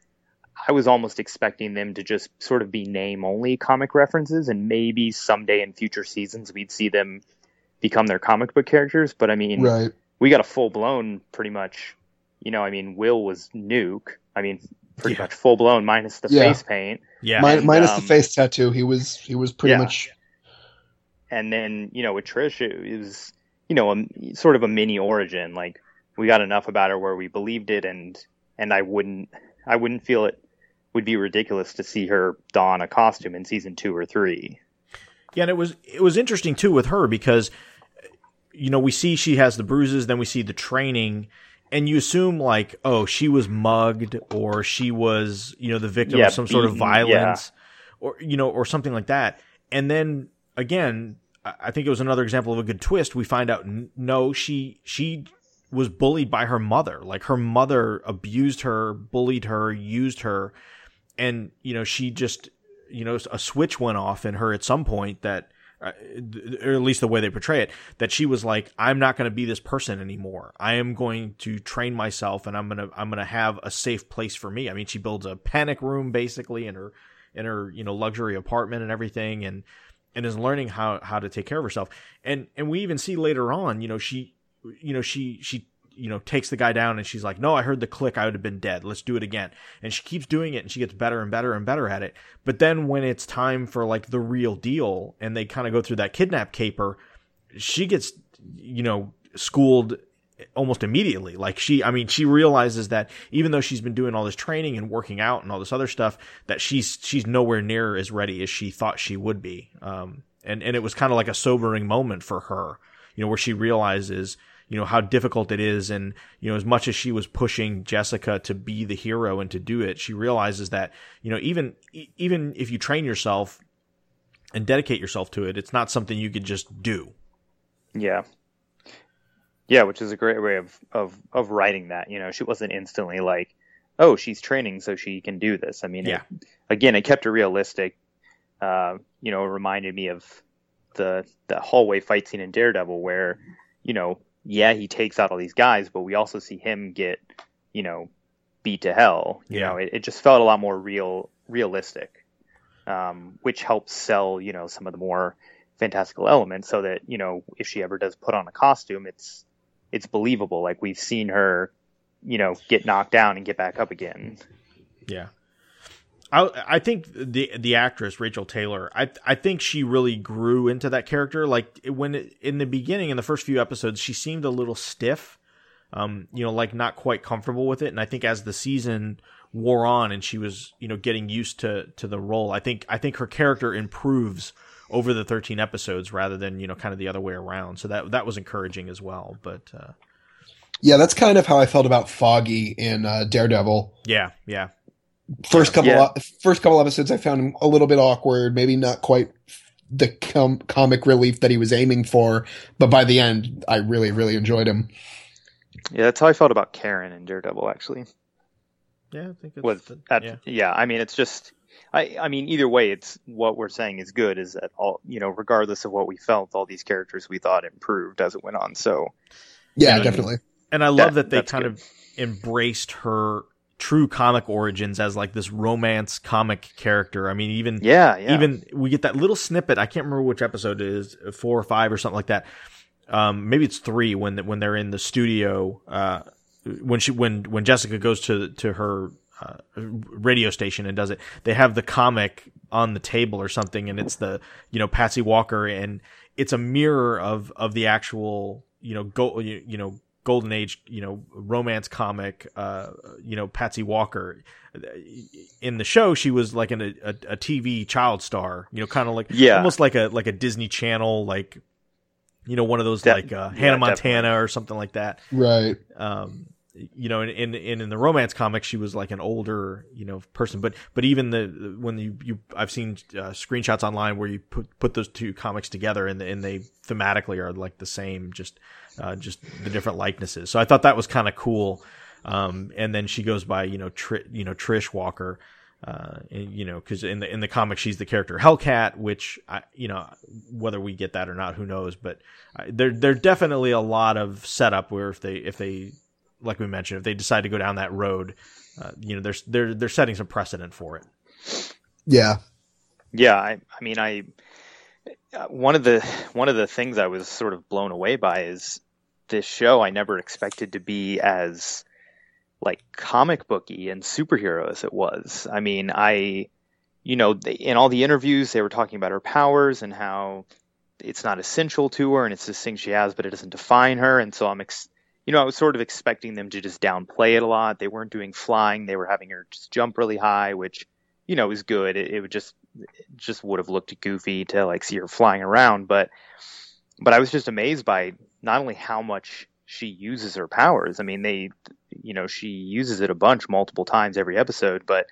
[SPEAKER 5] I was almost expecting them to just sort of be name only comic references and maybe someday in future seasons we'd see them become their comic book characters. But I mean,
[SPEAKER 4] Right.
[SPEAKER 5] we got a full blown, pretty much. You know, I mean, Will was Nuke. I mean, pretty
[SPEAKER 3] Yeah.
[SPEAKER 5] much full blown minus the
[SPEAKER 4] Yeah.
[SPEAKER 5] face paint.
[SPEAKER 3] Yeah.
[SPEAKER 4] Mi-
[SPEAKER 5] and,
[SPEAKER 4] minus
[SPEAKER 5] um,
[SPEAKER 4] the face tattoo, he was he was pretty
[SPEAKER 5] Yeah.
[SPEAKER 4] much
[SPEAKER 5] and then you know with Trish it was you know a, sort of a mini origin like we got enough about her where we believed it and and I wouldn't I wouldn't feel it would be ridiculous to see her don a costume in season 2 or 3
[SPEAKER 3] Yeah, and it was it was interesting too with her because you know we see she has the bruises, then we see the training, and you assume like oh she was mugged or she was you know the victim
[SPEAKER 5] Yeah,
[SPEAKER 3] of some sort of
[SPEAKER 5] beaten,
[SPEAKER 3] violence or you know or something like that, and then again I think it was another example of a good twist. We find out n- no she she was bullied by her mother, like her mother abused her, bullied her, used her, and you know she just you know a switch went off in her at some point that or at least the way they portray it that she was like i'm not going to be this person anymore. I am going to train myself and i'm to i'm to have a safe place for me. I mean she builds a panic room basically in her in her you know luxury apartment and everything and and is learning how how to take care of herself. And and we even see later on you know she you know she she you know takes the guy down and she's like no i heard the click. I would have been dead. Let's do it again. And she keeps doing it and she gets better and better and better at it. But then when it's time for like the real deal and they kind of go through that kidnap caper she gets you know schooled almost immediately. Like she i mean she realizes that even though she's been doing all this training and working out and all this other stuff that she's she's nowhere near as ready as she thought she would be. Um and and it was kind of like a sobering moment for her you know where she realizes you know how difficult it is. And you know as much as she was pushing Jessica to be the hero and to do it she realizes that you know even even if you train yourself and dedicate yourself to it it's not something you could just do.
[SPEAKER 5] Yeah. Yeah which is a great way of of of writing that. You know she wasn't instantly like oh she's training so she can do this. I mean
[SPEAKER 3] Yeah.
[SPEAKER 5] it, again it kept it realistic uh you know it reminded me of the the hallway fight scene in daredevil where you know yeah he takes out all these guys but we also see him get you know beat to hell you
[SPEAKER 3] Yeah.
[SPEAKER 5] know it, it just felt a lot more real realistic um which helps sell you know some of the more fantastical elements so that you know if she ever does put on a costume it's it's believable like we've seen her you know get knocked down and get back up again
[SPEAKER 3] Yeah. I I think the the actress Rachael Taylor I I think she really grew into that character like when it, in the beginning in the first few episodes she seemed a little stiff um you know like not quite comfortable with it and I think as the season wore on and she was you know getting used to to the role I think I think her character improves over the 13 episodes rather than you know kind of the other way around so that that was encouraging as well but uh
[SPEAKER 4] yeah. That's kind of how I felt about Foggy in uh, Daredevil.
[SPEAKER 3] yeah yeah
[SPEAKER 4] First couple
[SPEAKER 5] Yeah.
[SPEAKER 4] first couple episodes, I found him a little bit awkward, maybe not quite the com- comic relief that he was aiming for, but by the end, I really really enjoyed him.
[SPEAKER 5] yeah that's how i felt about karen in daredevil actually
[SPEAKER 3] yeah I think it's
[SPEAKER 5] with
[SPEAKER 3] the-
[SPEAKER 5] at,
[SPEAKER 3] yeah
[SPEAKER 5] yeah. I mean, it's just, I, I mean, either way, it's what we're saying is good. Is that all, you know, regardless of what we felt, all these characters we thought improved as it went on. So
[SPEAKER 4] Yeah,
[SPEAKER 3] Yeah.
[SPEAKER 4] definitely.
[SPEAKER 3] And I love that,
[SPEAKER 5] That-
[SPEAKER 3] they kind
[SPEAKER 5] good.
[SPEAKER 3] of embraced her true comic origins as like this romance comic character. I mean, even
[SPEAKER 5] yeah, yeah,
[SPEAKER 3] even we get that little snippet. I can't remember which episode it is, four or five or something like that. Um, maybe it's three when when they're in the studio. Uh, when she when when Jessica goes to to her uh, radio station and does it, they have the comic on the table or something, and it's the you know Patsy Walker, and it's a mirror of of the actual you know go you, you know golden age you know romance comic uh you know patsy walker in the show she was like an, a, a tv child star you know kind of like
[SPEAKER 5] Yeah.
[SPEAKER 3] almost like a like a disney channel like you know one of those
[SPEAKER 5] De-
[SPEAKER 3] like uh,
[SPEAKER 5] yeah,
[SPEAKER 3] hannah montana
[SPEAKER 5] definitely.
[SPEAKER 3] or something like that
[SPEAKER 4] Right.
[SPEAKER 3] um you know in, in in in the romance comic she was like an older you know person but but even the when you you i've seen uh, screenshots online where you put put those two comics together and and they thematically are like the same just uh just the different likenesses so i thought that was kind of cool um and then she goes by you know Tri- you know trish walker uh, and, you know, because in the in the comic she's the character Hellcat, which I, you know, whether we get that or not, who knows? But uh, there there definitely a lot of setup where if they if they like we mentioned, if they decide to go down that road, uh, you know, they're they're they're setting some precedent for it.
[SPEAKER 4] Yeah.
[SPEAKER 5] yeah. I, I mean, I, Uh, one of the one of the things I was sort of blown away by is this show. I never expected to be as like comic booky and superhero as it was. I mean, I, you know, they, in all the interviews they were talking about her powers and how it's not essential to her and it's this thing she has, but it doesn't define her. And so I'm, ex- you know, I was sort of expecting them to just downplay it a lot. They weren't doing flying; they were having her just jump really high, which you know is good. It, it would just just would have looked goofy to like see her flying around, but but I was just amazed by not only how much she uses her powers. I mean, they, you know, she uses it a bunch, multiple times every episode. But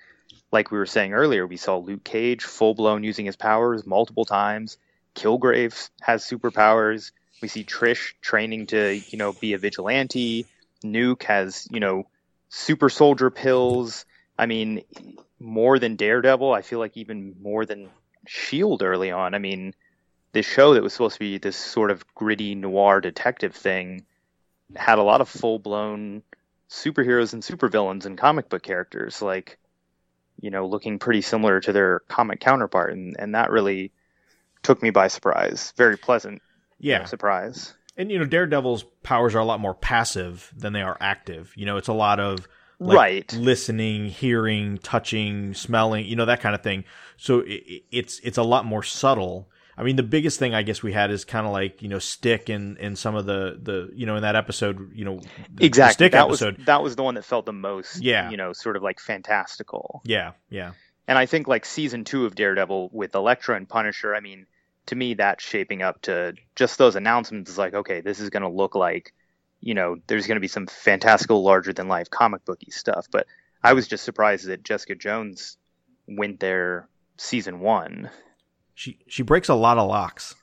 [SPEAKER 5] like we were saying earlier, we saw Luke Cage full blown using his powers multiple times. Kilgrave has superpowers. We see Trish training to, you know, be a vigilante. Nuke has, you know, super soldier pills. I mean, more than Daredevil. I feel like even more than Shield early on. I mean, this show that was supposed to be this sort of gritty noir detective thing had a lot of full blown superheroes and supervillains and comic book characters, like you know, looking pretty similar to their comic counterpart, and and that really took me by surprise. Very pleasant,
[SPEAKER 3] yeah,
[SPEAKER 5] you know, surprise.
[SPEAKER 3] And you know, Daredevil's powers are a lot more passive than they are active. You know, it's a lot of like,
[SPEAKER 5] right.
[SPEAKER 3] listening, hearing, touching, smelling, you know, that kind of thing. So it, it's it's a lot more subtle. I mean, the biggest thing I guess we had is kind of like you know stick in in some of the the you know in that episode you know
[SPEAKER 5] the, exactly.
[SPEAKER 3] The stick
[SPEAKER 5] that
[SPEAKER 3] episode.
[SPEAKER 5] was that was the one that felt the most
[SPEAKER 3] yeah.
[SPEAKER 5] you know sort of like fantastical.
[SPEAKER 3] Yeah yeah.
[SPEAKER 5] And I think like season two of Daredevil with Elektra and Punisher I mean to me that's shaping up to just those announcements is like okay this is going to look like you know there's going to be some fantastical larger than life comic booky stuff but I was just surprised that Jessica Jones went there season one
[SPEAKER 3] she she breaks a lot of locks.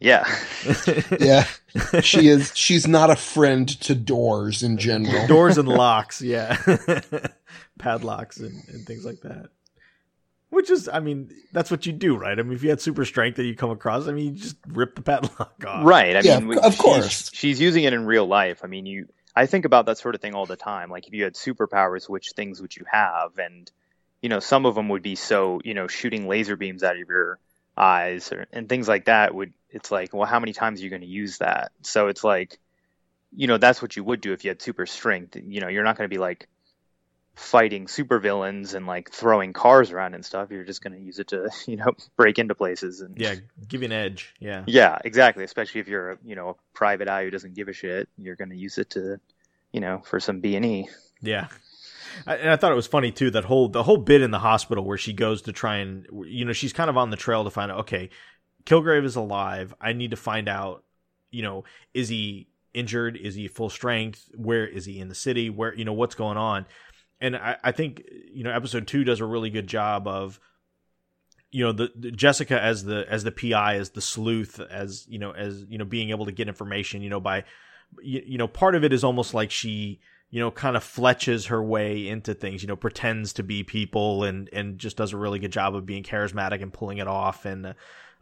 [SPEAKER 5] yeah.
[SPEAKER 4] yeah. She is she's not a friend to doors in general.
[SPEAKER 3] Doors and locks, yeah. Padlocks and, and things like that. Which is, I mean, that's what you do, right? I mean, if you had super strength that you come across, I mean, you just rip the padlock off.
[SPEAKER 5] Right. I
[SPEAKER 4] yeah,
[SPEAKER 5] mean,
[SPEAKER 4] of
[SPEAKER 5] she's,
[SPEAKER 4] course.
[SPEAKER 5] She's using it in real life. I mean, you. I think about that sort of thing all the time. Like, if you had superpowers, which things would you have? And you know, some of them would be so, you know, shooting laser beams out of your eyes or, and things like that would, it's like, well, how many times are you going to use that? So it's like, you know, that's what you would do if you had super strength. You know, you're not going to be like fighting super villains and like throwing cars around and stuff. You're just going to use it to, you know, break into places and
[SPEAKER 3] yeah, give you an edge. Yeah.
[SPEAKER 5] Yeah, exactly. Especially if you're a, you know, a private eye who doesn't give a shit, you're going to use it to, you know, for some B and E.
[SPEAKER 3] Yeah. And I thought it was funny too that whole the whole bit in the hospital where she goes to try and you know she's kind of on the trail to find out okay, Kilgrave is alive. I need to find out you know is he injured? Is he full strength? Where is he in the city? Where you know what's going on? And I, I think you know episode two does a really good job of you know the, the, Jessica as the as the PI as the sleuth as you know as you know being able to get information you know by you, you know part of it is almost like she you know, kind of fletches her way into things, you know, pretends to be people and, and just does a really good job of being charismatic and pulling it off. And,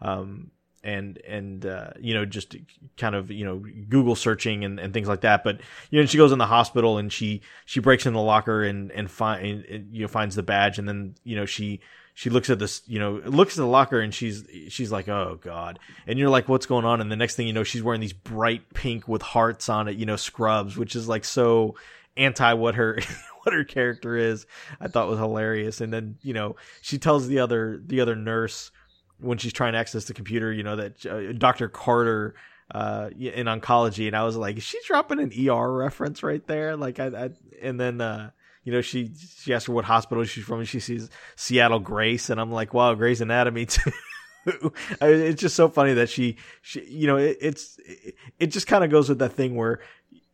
[SPEAKER 3] um, and, and, uh, you know, just kind of, you know, Google searching and, and things like that. But, you know, she goes in the hospital and she, she breaks in the locker and, and find, you know, finds the badge. And then, you know, she, she looks at this, you know, looks at the locker and she's she's like, "Oh god." And you're like, "What's going on?" And the next thing you know, she's wearing these bright pink with hearts on it, you know, scrubs, which is like so anti what her what her character is. I thought was hilarious. And then you know she tells the other the other nurse when she's trying to access the computer, you know that uh, Dr. Carter uh, in oncology, and I was like, is she dropping an ER reference right there? Like I, I and then uh, you know she she asked her what hospital she's from, and she sees Seattle Grace, and I'm like, wow, Grey's Anatomy too. it's just so funny that she, she you know, it, it's it, it just kind of goes with that thing where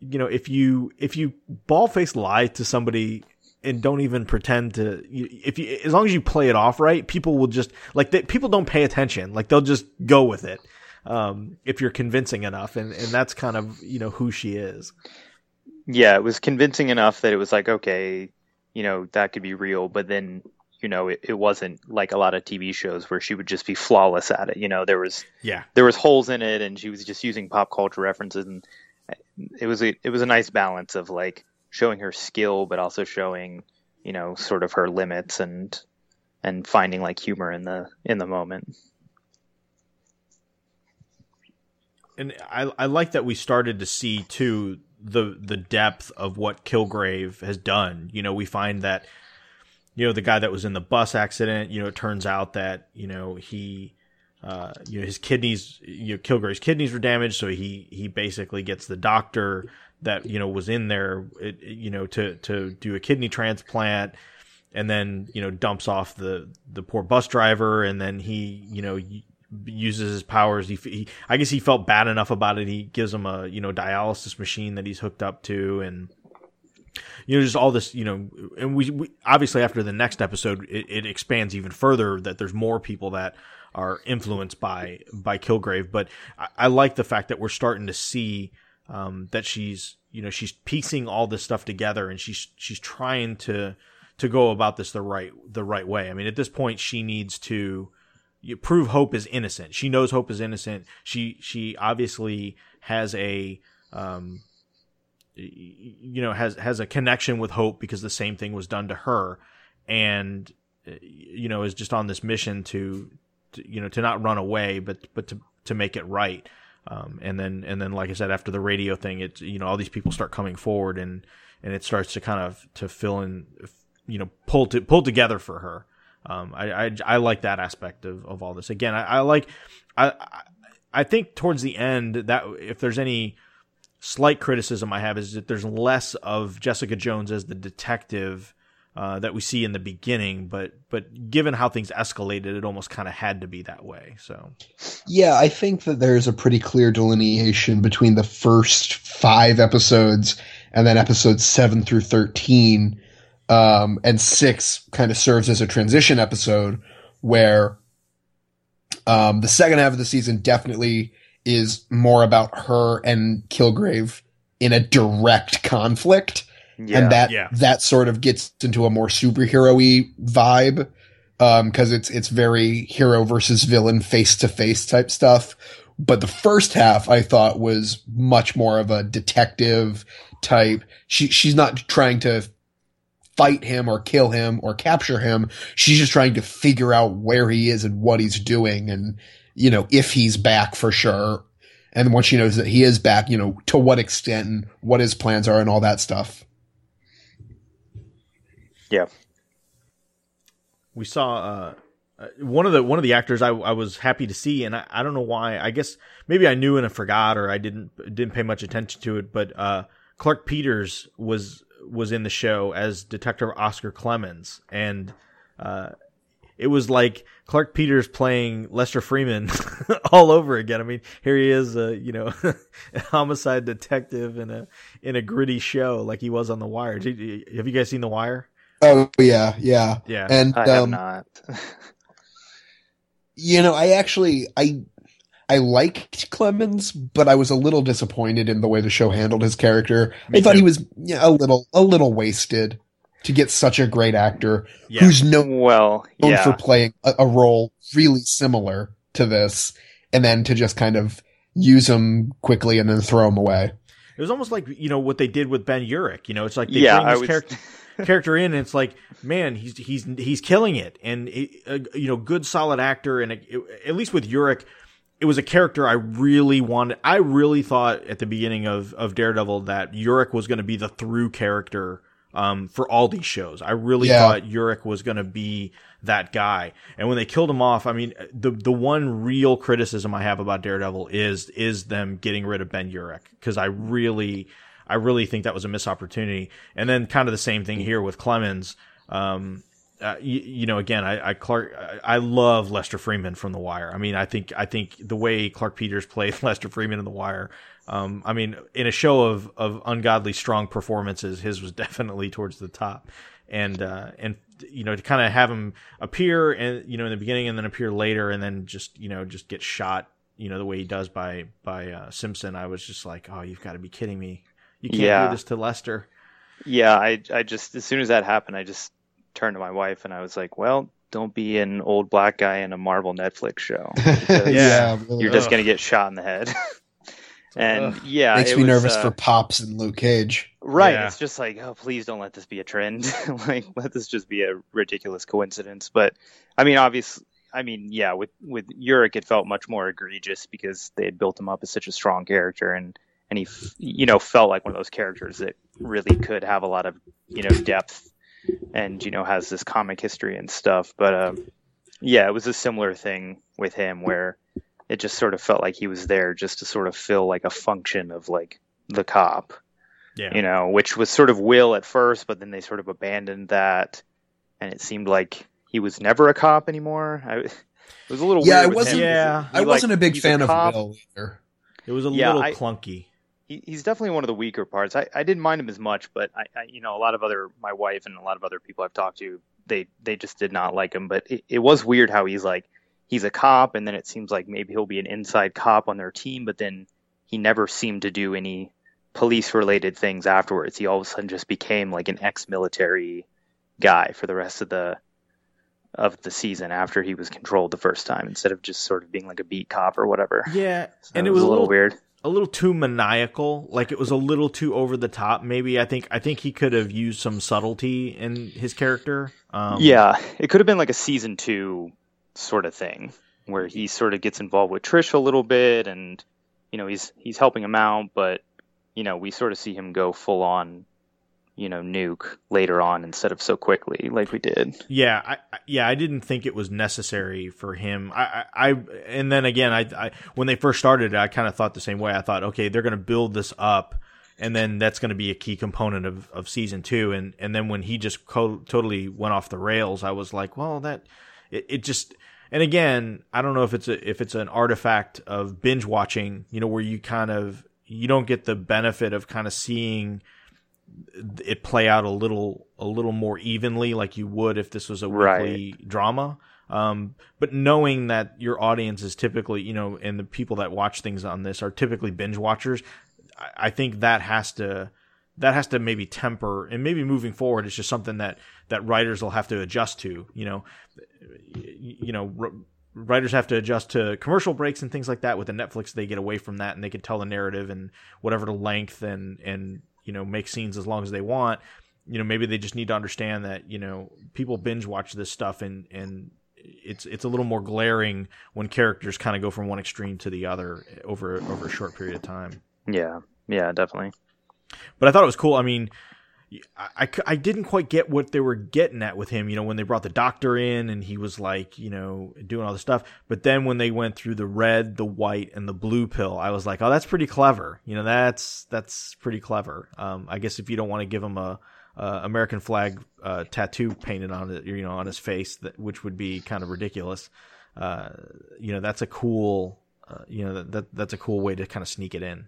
[SPEAKER 3] you know, if you if you ball face lie to somebody and don't even pretend to if you as long as you play it off right people will just like they, people don't pay attention. Like they'll just go with it um, if you're convincing enough. And and that's kind of you know who she is.
[SPEAKER 5] Yeah it was convincing enough that it was like okay you know that could be real. But then you know it, it wasn't like a lot of tv shows where she would just be flawless at it. You know there was
[SPEAKER 3] yeah.
[SPEAKER 5] there was holes in it and she was just using pop culture references. And it was a it was a nice balance of like showing her skill, but also showing you know sort of her limits and and finding like humor in the in the moment.
[SPEAKER 3] and I I like that we started to see too the the depth of what Kilgrave has done. You know, we find that you know the guy that was in the bus accident. You know, it turns out that you know he. Uh, you know his kidneys, you know, Kilgrave's kidneys were damaged, so he he basically gets the doctor that you know was in there, it, you know, to to do a kidney transplant, and then you know dumps off the the poor bus driver, and then he you know uses his powers. He, he, I guess he felt bad enough about it. He gives him a you know dialysis machine that he's hooked up to, and you know just all this you know. And we, we obviously after the next episode, it, it, expands even further that there's more people that are influenced by by Kilgrave. But I, I like the fact that we're starting to see um, that she's you know she's piecing all this stuff together, and she's she's trying to to go about this the right the right way. I mean, at this point, she needs to prove Hope is innocent. She knows Hope is innocent. She she obviously has a um, you know has has a connection with Hope because the same thing was done to her, and you know is just on this mission to, to you know to not run away, but but to to make it right. Um, and then and then like I said, after the radio thing, it's you know all these people start coming forward and and it starts to kind of to fill in, you know, pull to pull together for her. Um, I, I, I like that aspect of, of all this. Again, I, I like I I think towards the end that if there's any slight criticism I have is that there's less of Jessica Jones as the detective uh, that we see in the beginning, but but given how things escalated, it almost kind of had to be that way. So,
[SPEAKER 4] yeah, I think that there's a pretty clear delineation between the first five episodes and then episodes seven through thirteen um, and six kind of serves as a transition episode where um, the second half of the season definitely is more about her and Kilgrave in a direct conflict. Yeah, and that yeah. that sort of gets into a more superhero-y vibe because um, it's it's very hero versus villain face to face type stuff. But the first half I thought was much more of a detective type. She she's not trying to fight him or kill him or capture him. She's just trying to figure out where he is and what he's doing and, you know, if he's back for sure. And once she knows that he is back, you know, to what extent and what his plans are and all that stuff.
[SPEAKER 5] Yeah.
[SPEAKER 3] We saw, uh, uh one of the one of the actors I, I was happy to see, and I, I don't know why. I guess maybe I knew and I forgot, or I didn't didn't pay much attention to it. But uh, Clarke Peters was was in the show as Detective Oscar Clemons, and uh, it was like Clarke Peters playing Lester Freamon all over again. I mean, here he is, uh, you know, a homicide detective in a in a gritty show like he was on The Wire. Have you guys seen The Wire?
[SPEAKER 4] Oh yeah, yeah,
[SPEAKER 3] yeah.
[SPEAKER 4] And
[SPEAKER 5] I um, have not.
[SPEAKER 4] you know, I actually I I liked Clemons, but I was a little disappointed in the way the show handled his character. Me I thought too. he was yeah, a little a little wasted to get such a great actor yeah. who's known
[SPEAKER 5] well yeah.
[SPEAKER 4] for playing a, a, role really similar to this, and then to just kind of use him quickly and then throw him away.
[SPEAKER 3] It was almost like you know what they did with Ben Urich. You know, it's like they yeah, bring this was... character. character in, and it's like, man, he's he's he's killing it, and it, uh, you know, good solid actor, and it, at least with Urich, it was a character I really wanted. I really thought at the beginning of, of Daredevil that Urich was going to be the through character um, for all these shows. I really yeah. thought Urich was going to be that guy. And when they killed him off, I mean, the the one real criticism I have about Daredevil is is them getting rid of Ben Urich because I really I really think that was a missed opportunity. And then kind of the same thing here with Clemons. Um, uh, you, you, know, again, I, I Clarke, I love Lester Freamon from The Wire. I mean, I think, I think the way Clarke Peters played Lester Freamon in The Wire, um, I mean, in a show of of ungodly strong performances, his was definitely towards the top, and uh, and you know to kind of have him appear and you know in the beginning and then appear later and then just you know just get shot, you know the way he does by by uh, Simpson, I was just like, oh, you've got to be kidding me! You can't yeah. do this to Lester.
[SPEAKER 5] Yeah, I I just as soon as that happened, I just turned to my wife and I was like, well, don't be an old black guy in a Marvel Netflix show. yeah, you're just gonna get shot in the head. and Ugh. yeah,
[SPEAKER 4] makes me was, nervous uh, for Pops and Luke Cage.
[SPEAKER 5] Right, yeah. it's just like, oh, please don't let this be a trend. like, let this just be a ridiculous coincidence. But I mean, obviously, I mean, yeah, with with Urich, it felt much more egregious because they had built him up as such a strong character, and and he, you know, felt like one of those characters that really could have a lot of, you know, depth, and you know, has this comic history and stuff. But um, yeah, it was a similar thing with him where it just sort of felt like he was there just to sort of fill like a function of like the cop,
[SPEAKER 3] Yeah.
[SPEAKER 5] you know, which was sort of Will at first, but then they sort of abandoned that, and it seemed like he was never a cop anymore. I, it was a little
[SPEAKER 4] Yeah,
[SPEAKER 5] weird
[SPEAKER 4] I
[SPEAKER 5] with
[SPEAKER 4] wasn't-
[SPEAKER 3] Yeah.
[SPEAKER 4] I
[SPEAKER 5] He, like,
[SPEAKER 4] wasn't a big
[SPEAKER 5] he's
[SPEAKER 4] fan of. Will either.
[SPEAKER 3] It was a
[SPEAKER 5] Yeah,
[SPEAKER 3] little
[SPEAKER 5] I-
[SPEAKER 3] clunky.
[SPEAKER 5] He, he's definitely one of the weaker parts. I, I didn't mind him as much, but I, I, you know, a lot of other my wife and a lot of other people I've talked to, they they just did not like him. But it, it was weird how he's like he's a cop, and then it seems like maybe he'll be an inside cop on their team, but then he never seemed to do any police related things afterwards. He all of a sudden just became like an ex-military guy for the rest of the of the season after he was controlled the first time, instead of just sort of being like a beat cop or whatever.
[SPEAKER 3] Yeah,
[SPEAKER 5] So
[SPEAKER 3] and it was,
[SPEAKER 5] a little weird.
[SPEAKER 3] A little too maniacal. Like it was a little too over the top. Maybe I think I think he could have used some subtlety in his character. Um,
[SPEAKER 5] yeah, it could have been like a season two sort of thing where he sort of gets involved with Trish a little bit, and you know he's he's helping him out, but you know we sort of see him go full on, you know, nuke later on instead of so quickly like we did.
[SPEAKER 3] yeah, I, yeah. I didn't think it was necessary for him. I, I, I and then again, I, I when they first started, I kind of thought the same way. I thought, okay, they're going to build this up, and then that's going to be a key component of, of season two. And and then when he just co- totally went off the rails, I was like, well, that it, it just. And again, I don't know if it's a if it's an artifact of binge watching, you know, where you kind of you don't get the benefit of kind of seeing it play out a little a little more evenly like you would if this was a weekly drama. Um, but knowing that your audience is typically you know and the people that watch things on this are typically binge watchers I, I think that has to that has to maybe temper and maybe moving forward it's just something that that writers will have to adjust to you know. You, you know r- writers have to adjust to commercial breaks and things like that. With the netflix they get away from that and they can tell the narrative and whatever the length and and you know make scenes as long as they want you know maybe they just need to understand that you know people binge watch this stuff and and it's it's a little more glaring when characters kind of go from one extreme to the other over over a short period of time
[SPEAKER 5] Yeah, yeah, definitely.
[SPEAKER 3] but I thought it was cool. I mean, I, I, didn't quite get what they were getting at with him, you know, when they brought the doctor in and he was like, you know, doing all this stuff. But then when they went through the red, the white, and the blue pill, I was like, oh, that's pretty clever. You know, that's that's pretty clever. Um, I guess if you don't want to give him a, a American flag uh, tattoo painted on it, you know, on his face, that which would be kind of ridiculous. Uh, you know, that's a cool, uh, you know, that, that that's a cool way to kind of sneak it in.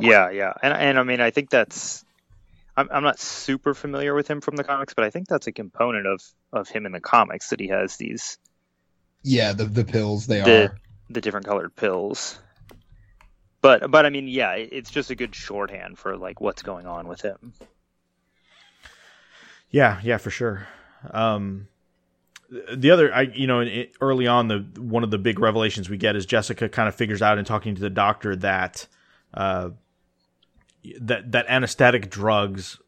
[SPEAKER 5] Yeah, yeah, and and I mean, I think that's. I'm I'm not super familiar with him from the comics, but I think that's a component of of him in the comics that he has these
[SPEAKER 4] Yeah, the the pills they
[SPEAKER 5] The-
[SPEAKER 4] are.
[SPEAKER 5] the different colored pills. But but I mean, yeah, it's just a good shorthand for like what's going on with him.
[SPEAKER 3] Yeah, yeah, for sure. Um, the other, I you know, it, early on, the one of the big revelations we get is Jessica kind of figures out in talking to the doctor that uh, that that anesthetic drugs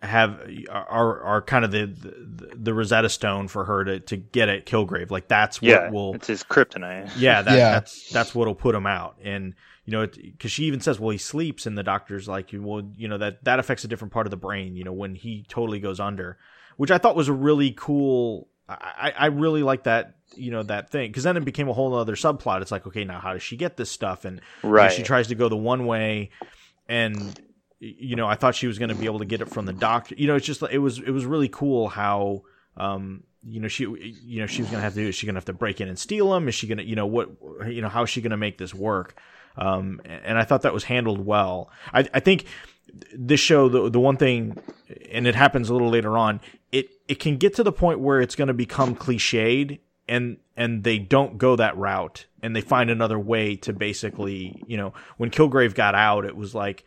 [SPEAKER 3] have are are kind of the the, the Rosetta Stone for her to to get at Kilgrave. Like that's what
[SPEAKER 5] Yeah,
[SPEAKER 3] will
[SPEAKER 5] it's his kryptonite.
[SPEAKER 3] yeah, that,
[SPEAKER 4] Yeah.
[SPEAKER 3] that's that's what'll put him out. And you know, because she even says, "Well, he sleeps," and the doctor's like, "Well, you know that that affects a different part of the brain." You know, when he totally goes under, which I thought was a really cool. I, I really like that. You know that thing because then it became a whole other subplot. It's like, okay, now how does she get this stuff? And
[SPEAKER 5] Right.
[SPEAKER 3] she tries to go the one way, and you know, I thought she was going to be able to get it from the doctor. You know, it's just it was it was really cool how um you know she you know she was going to have to do is she going to have to break in and steal them? Is she going to you know what you know how is she going to make this work? Um, and I thought that was handled well. I I think this show the the one thing and it happens a little later on it it can get to the point where it's going to become cliched and and they don't go that route and they find another way to basically you know when Kilgrave got out it was like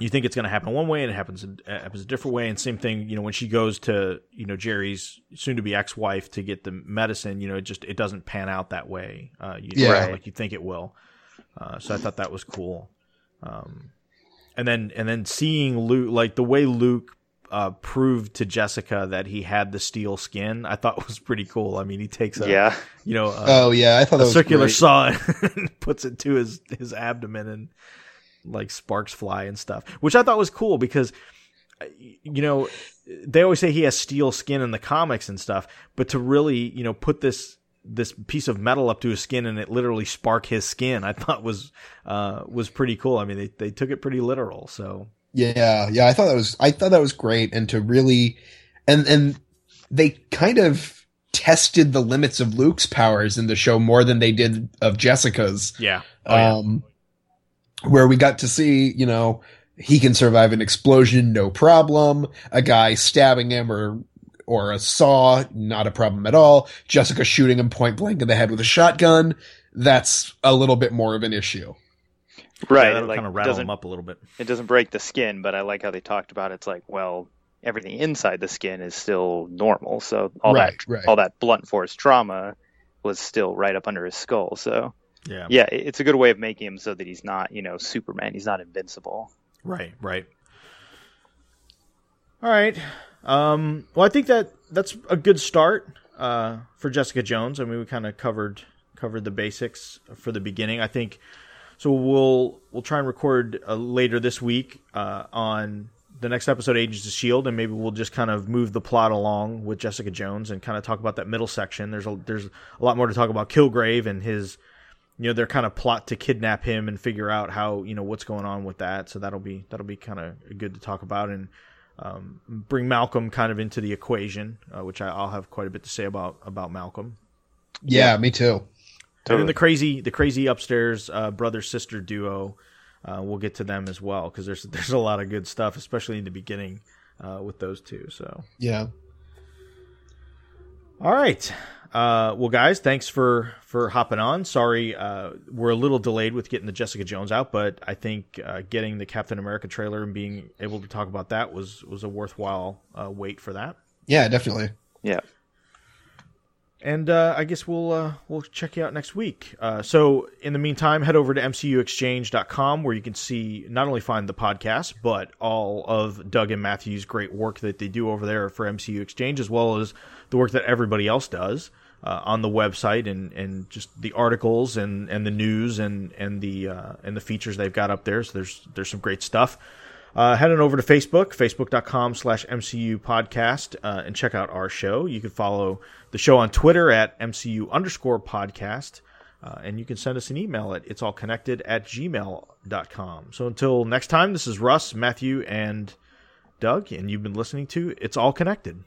[SPEAKER 3] you think it's going to happen one way and it happens it happens a different way and same thing you know when she goes to you know Jeri's soon to be ex-wife to get the medicine you know it just it doesn't pan out that way uh you
[SPEAKER 4] Yeah.
[SPEAKER 3] right. like you think it will uh, so I thought that was cool um and then and then seeing Luke like the way Luke uh, proved to Jessica that he had the steel skin, I thought was pretty cool. I mean, he takes a
[SPEAKER 5] yeah,
[SPEAKER 3] you know a,
[SPEAKER 4] Oh yeah, I thought that
[SPEAKER 3] a circular
[SPEAKER 4] great.
[SPEAKER 3] saw and puts it to his his abdomen and like sparks fly and stuff, which I thought was cool because you know they always say he has steel skin in the comics and stuff, but to really you know put this this piece of metal up to his skin and it literally spark his skin, I thought was uh, was pretty cool. I mean, they they took it pretty literal, so
[SPEAKER 4] Yeah, yeah, I thought that was I thought that was great, and to really, and and they kind of tested the limits of Luke's powers in the show more than they did of Jessica's.
[SPEAKER 3] yeah, Oh, yeah.
[SPEAKER 4] um, where we got to see, you know, he can survive an explosion, no problem. A guy stabbing him or or a saw, not a problem at all. Jessica shooting him point blank in the head with a shotgun, that's a little bit more of an issue.
[SPEAKER 5] Right.
[SPEAKER 3] yeah,
[SPEAKER 5] it,
[SPEAKER 3] that'll
[SPEAKER 5] like,
[SPEAKER 3] kind of rattle
[SPEAKER 5] doesn't
[SPEAKER 3] him up a little bit.
[SPEAKER 5] it doesn't break the skin, but I like how they talked about it. it's like well everything inside the skin is still normal, so all
[SPEAKER 4] Right,
[SPEAKER 5] that
[SPEAKER 4] right.
[SPEAKER 5] all that blunt force trauma was still right up under his skull. So
[SPEAKER 3] Yeah,
[SPEAKER 5] yeah, it's a good way of making him so that he's not you know Superman, he's not invincible.
[SPEAKER 3] Right, right. All right. Um, well, I think that that's a good start uh, for Jessica Jones. I mean, we kind of covered covered the basics for the beginning. I think so. We'll we'll try and record uh, later this week uh, on the next episode, Agents of Shield, and maybe we'll just kind of move the plot along with Jessica Jones and kind of talk about that middle section. There's a there's a lot more to talk about Kilgrave and his you know their kind of plot to kidnap him and figure out how you know what's going on with that so that'll be that'll be kind of good to talk about and um, bring malcolm kind of into the equation uh, which I, i'll have quite a bit to say about about malcolm
[SPEAKER 4] Yeah, me too.
[SPEAKER 3] And then the crazy the crazy upstairs uh, brother sister duo uh, we'll get to them as well because there's there's a lot of good stuff especially in the beginning uh, with those two so
[SPEAKER 4] Yeah.
[SPEAKER 3] All right. Uh, well, guys, thanks for for hopping on. Sorry, uh, we're a little delayed with getting the Jessica Jones out, but I think uh, getting the Captain America trailer and being able to talk about that was was a worthwhile uh, wait for that.
[SPEAKER 4] Yeah, definitely.
[SPEAKER 5] Yeah.
[SPEAKER 3] And uh, I guess we'll uh, we'll check you out next week. Uh, so in the meantime, head over to mcuexchange.com where you can see not only find the podcast, but all of Doug and Matthew's great work that they do over there for MCU Exchange, as well as the work that everybody else does uh, on the website and, and just the articles and, and the news and and the uh, and the features they've got up there. So there's there's some great stuff. Uh, head on over to Facebook, facebook.com slash MCU podcast, uh, and check out our show. You can follow the show on Twitter at MCU underscore podcast. Uh, and you can send us an email at it's all connected at gmail.com. So until next time, this is Russ, Matthew, and Doug, and you've been listening to It's All Connected.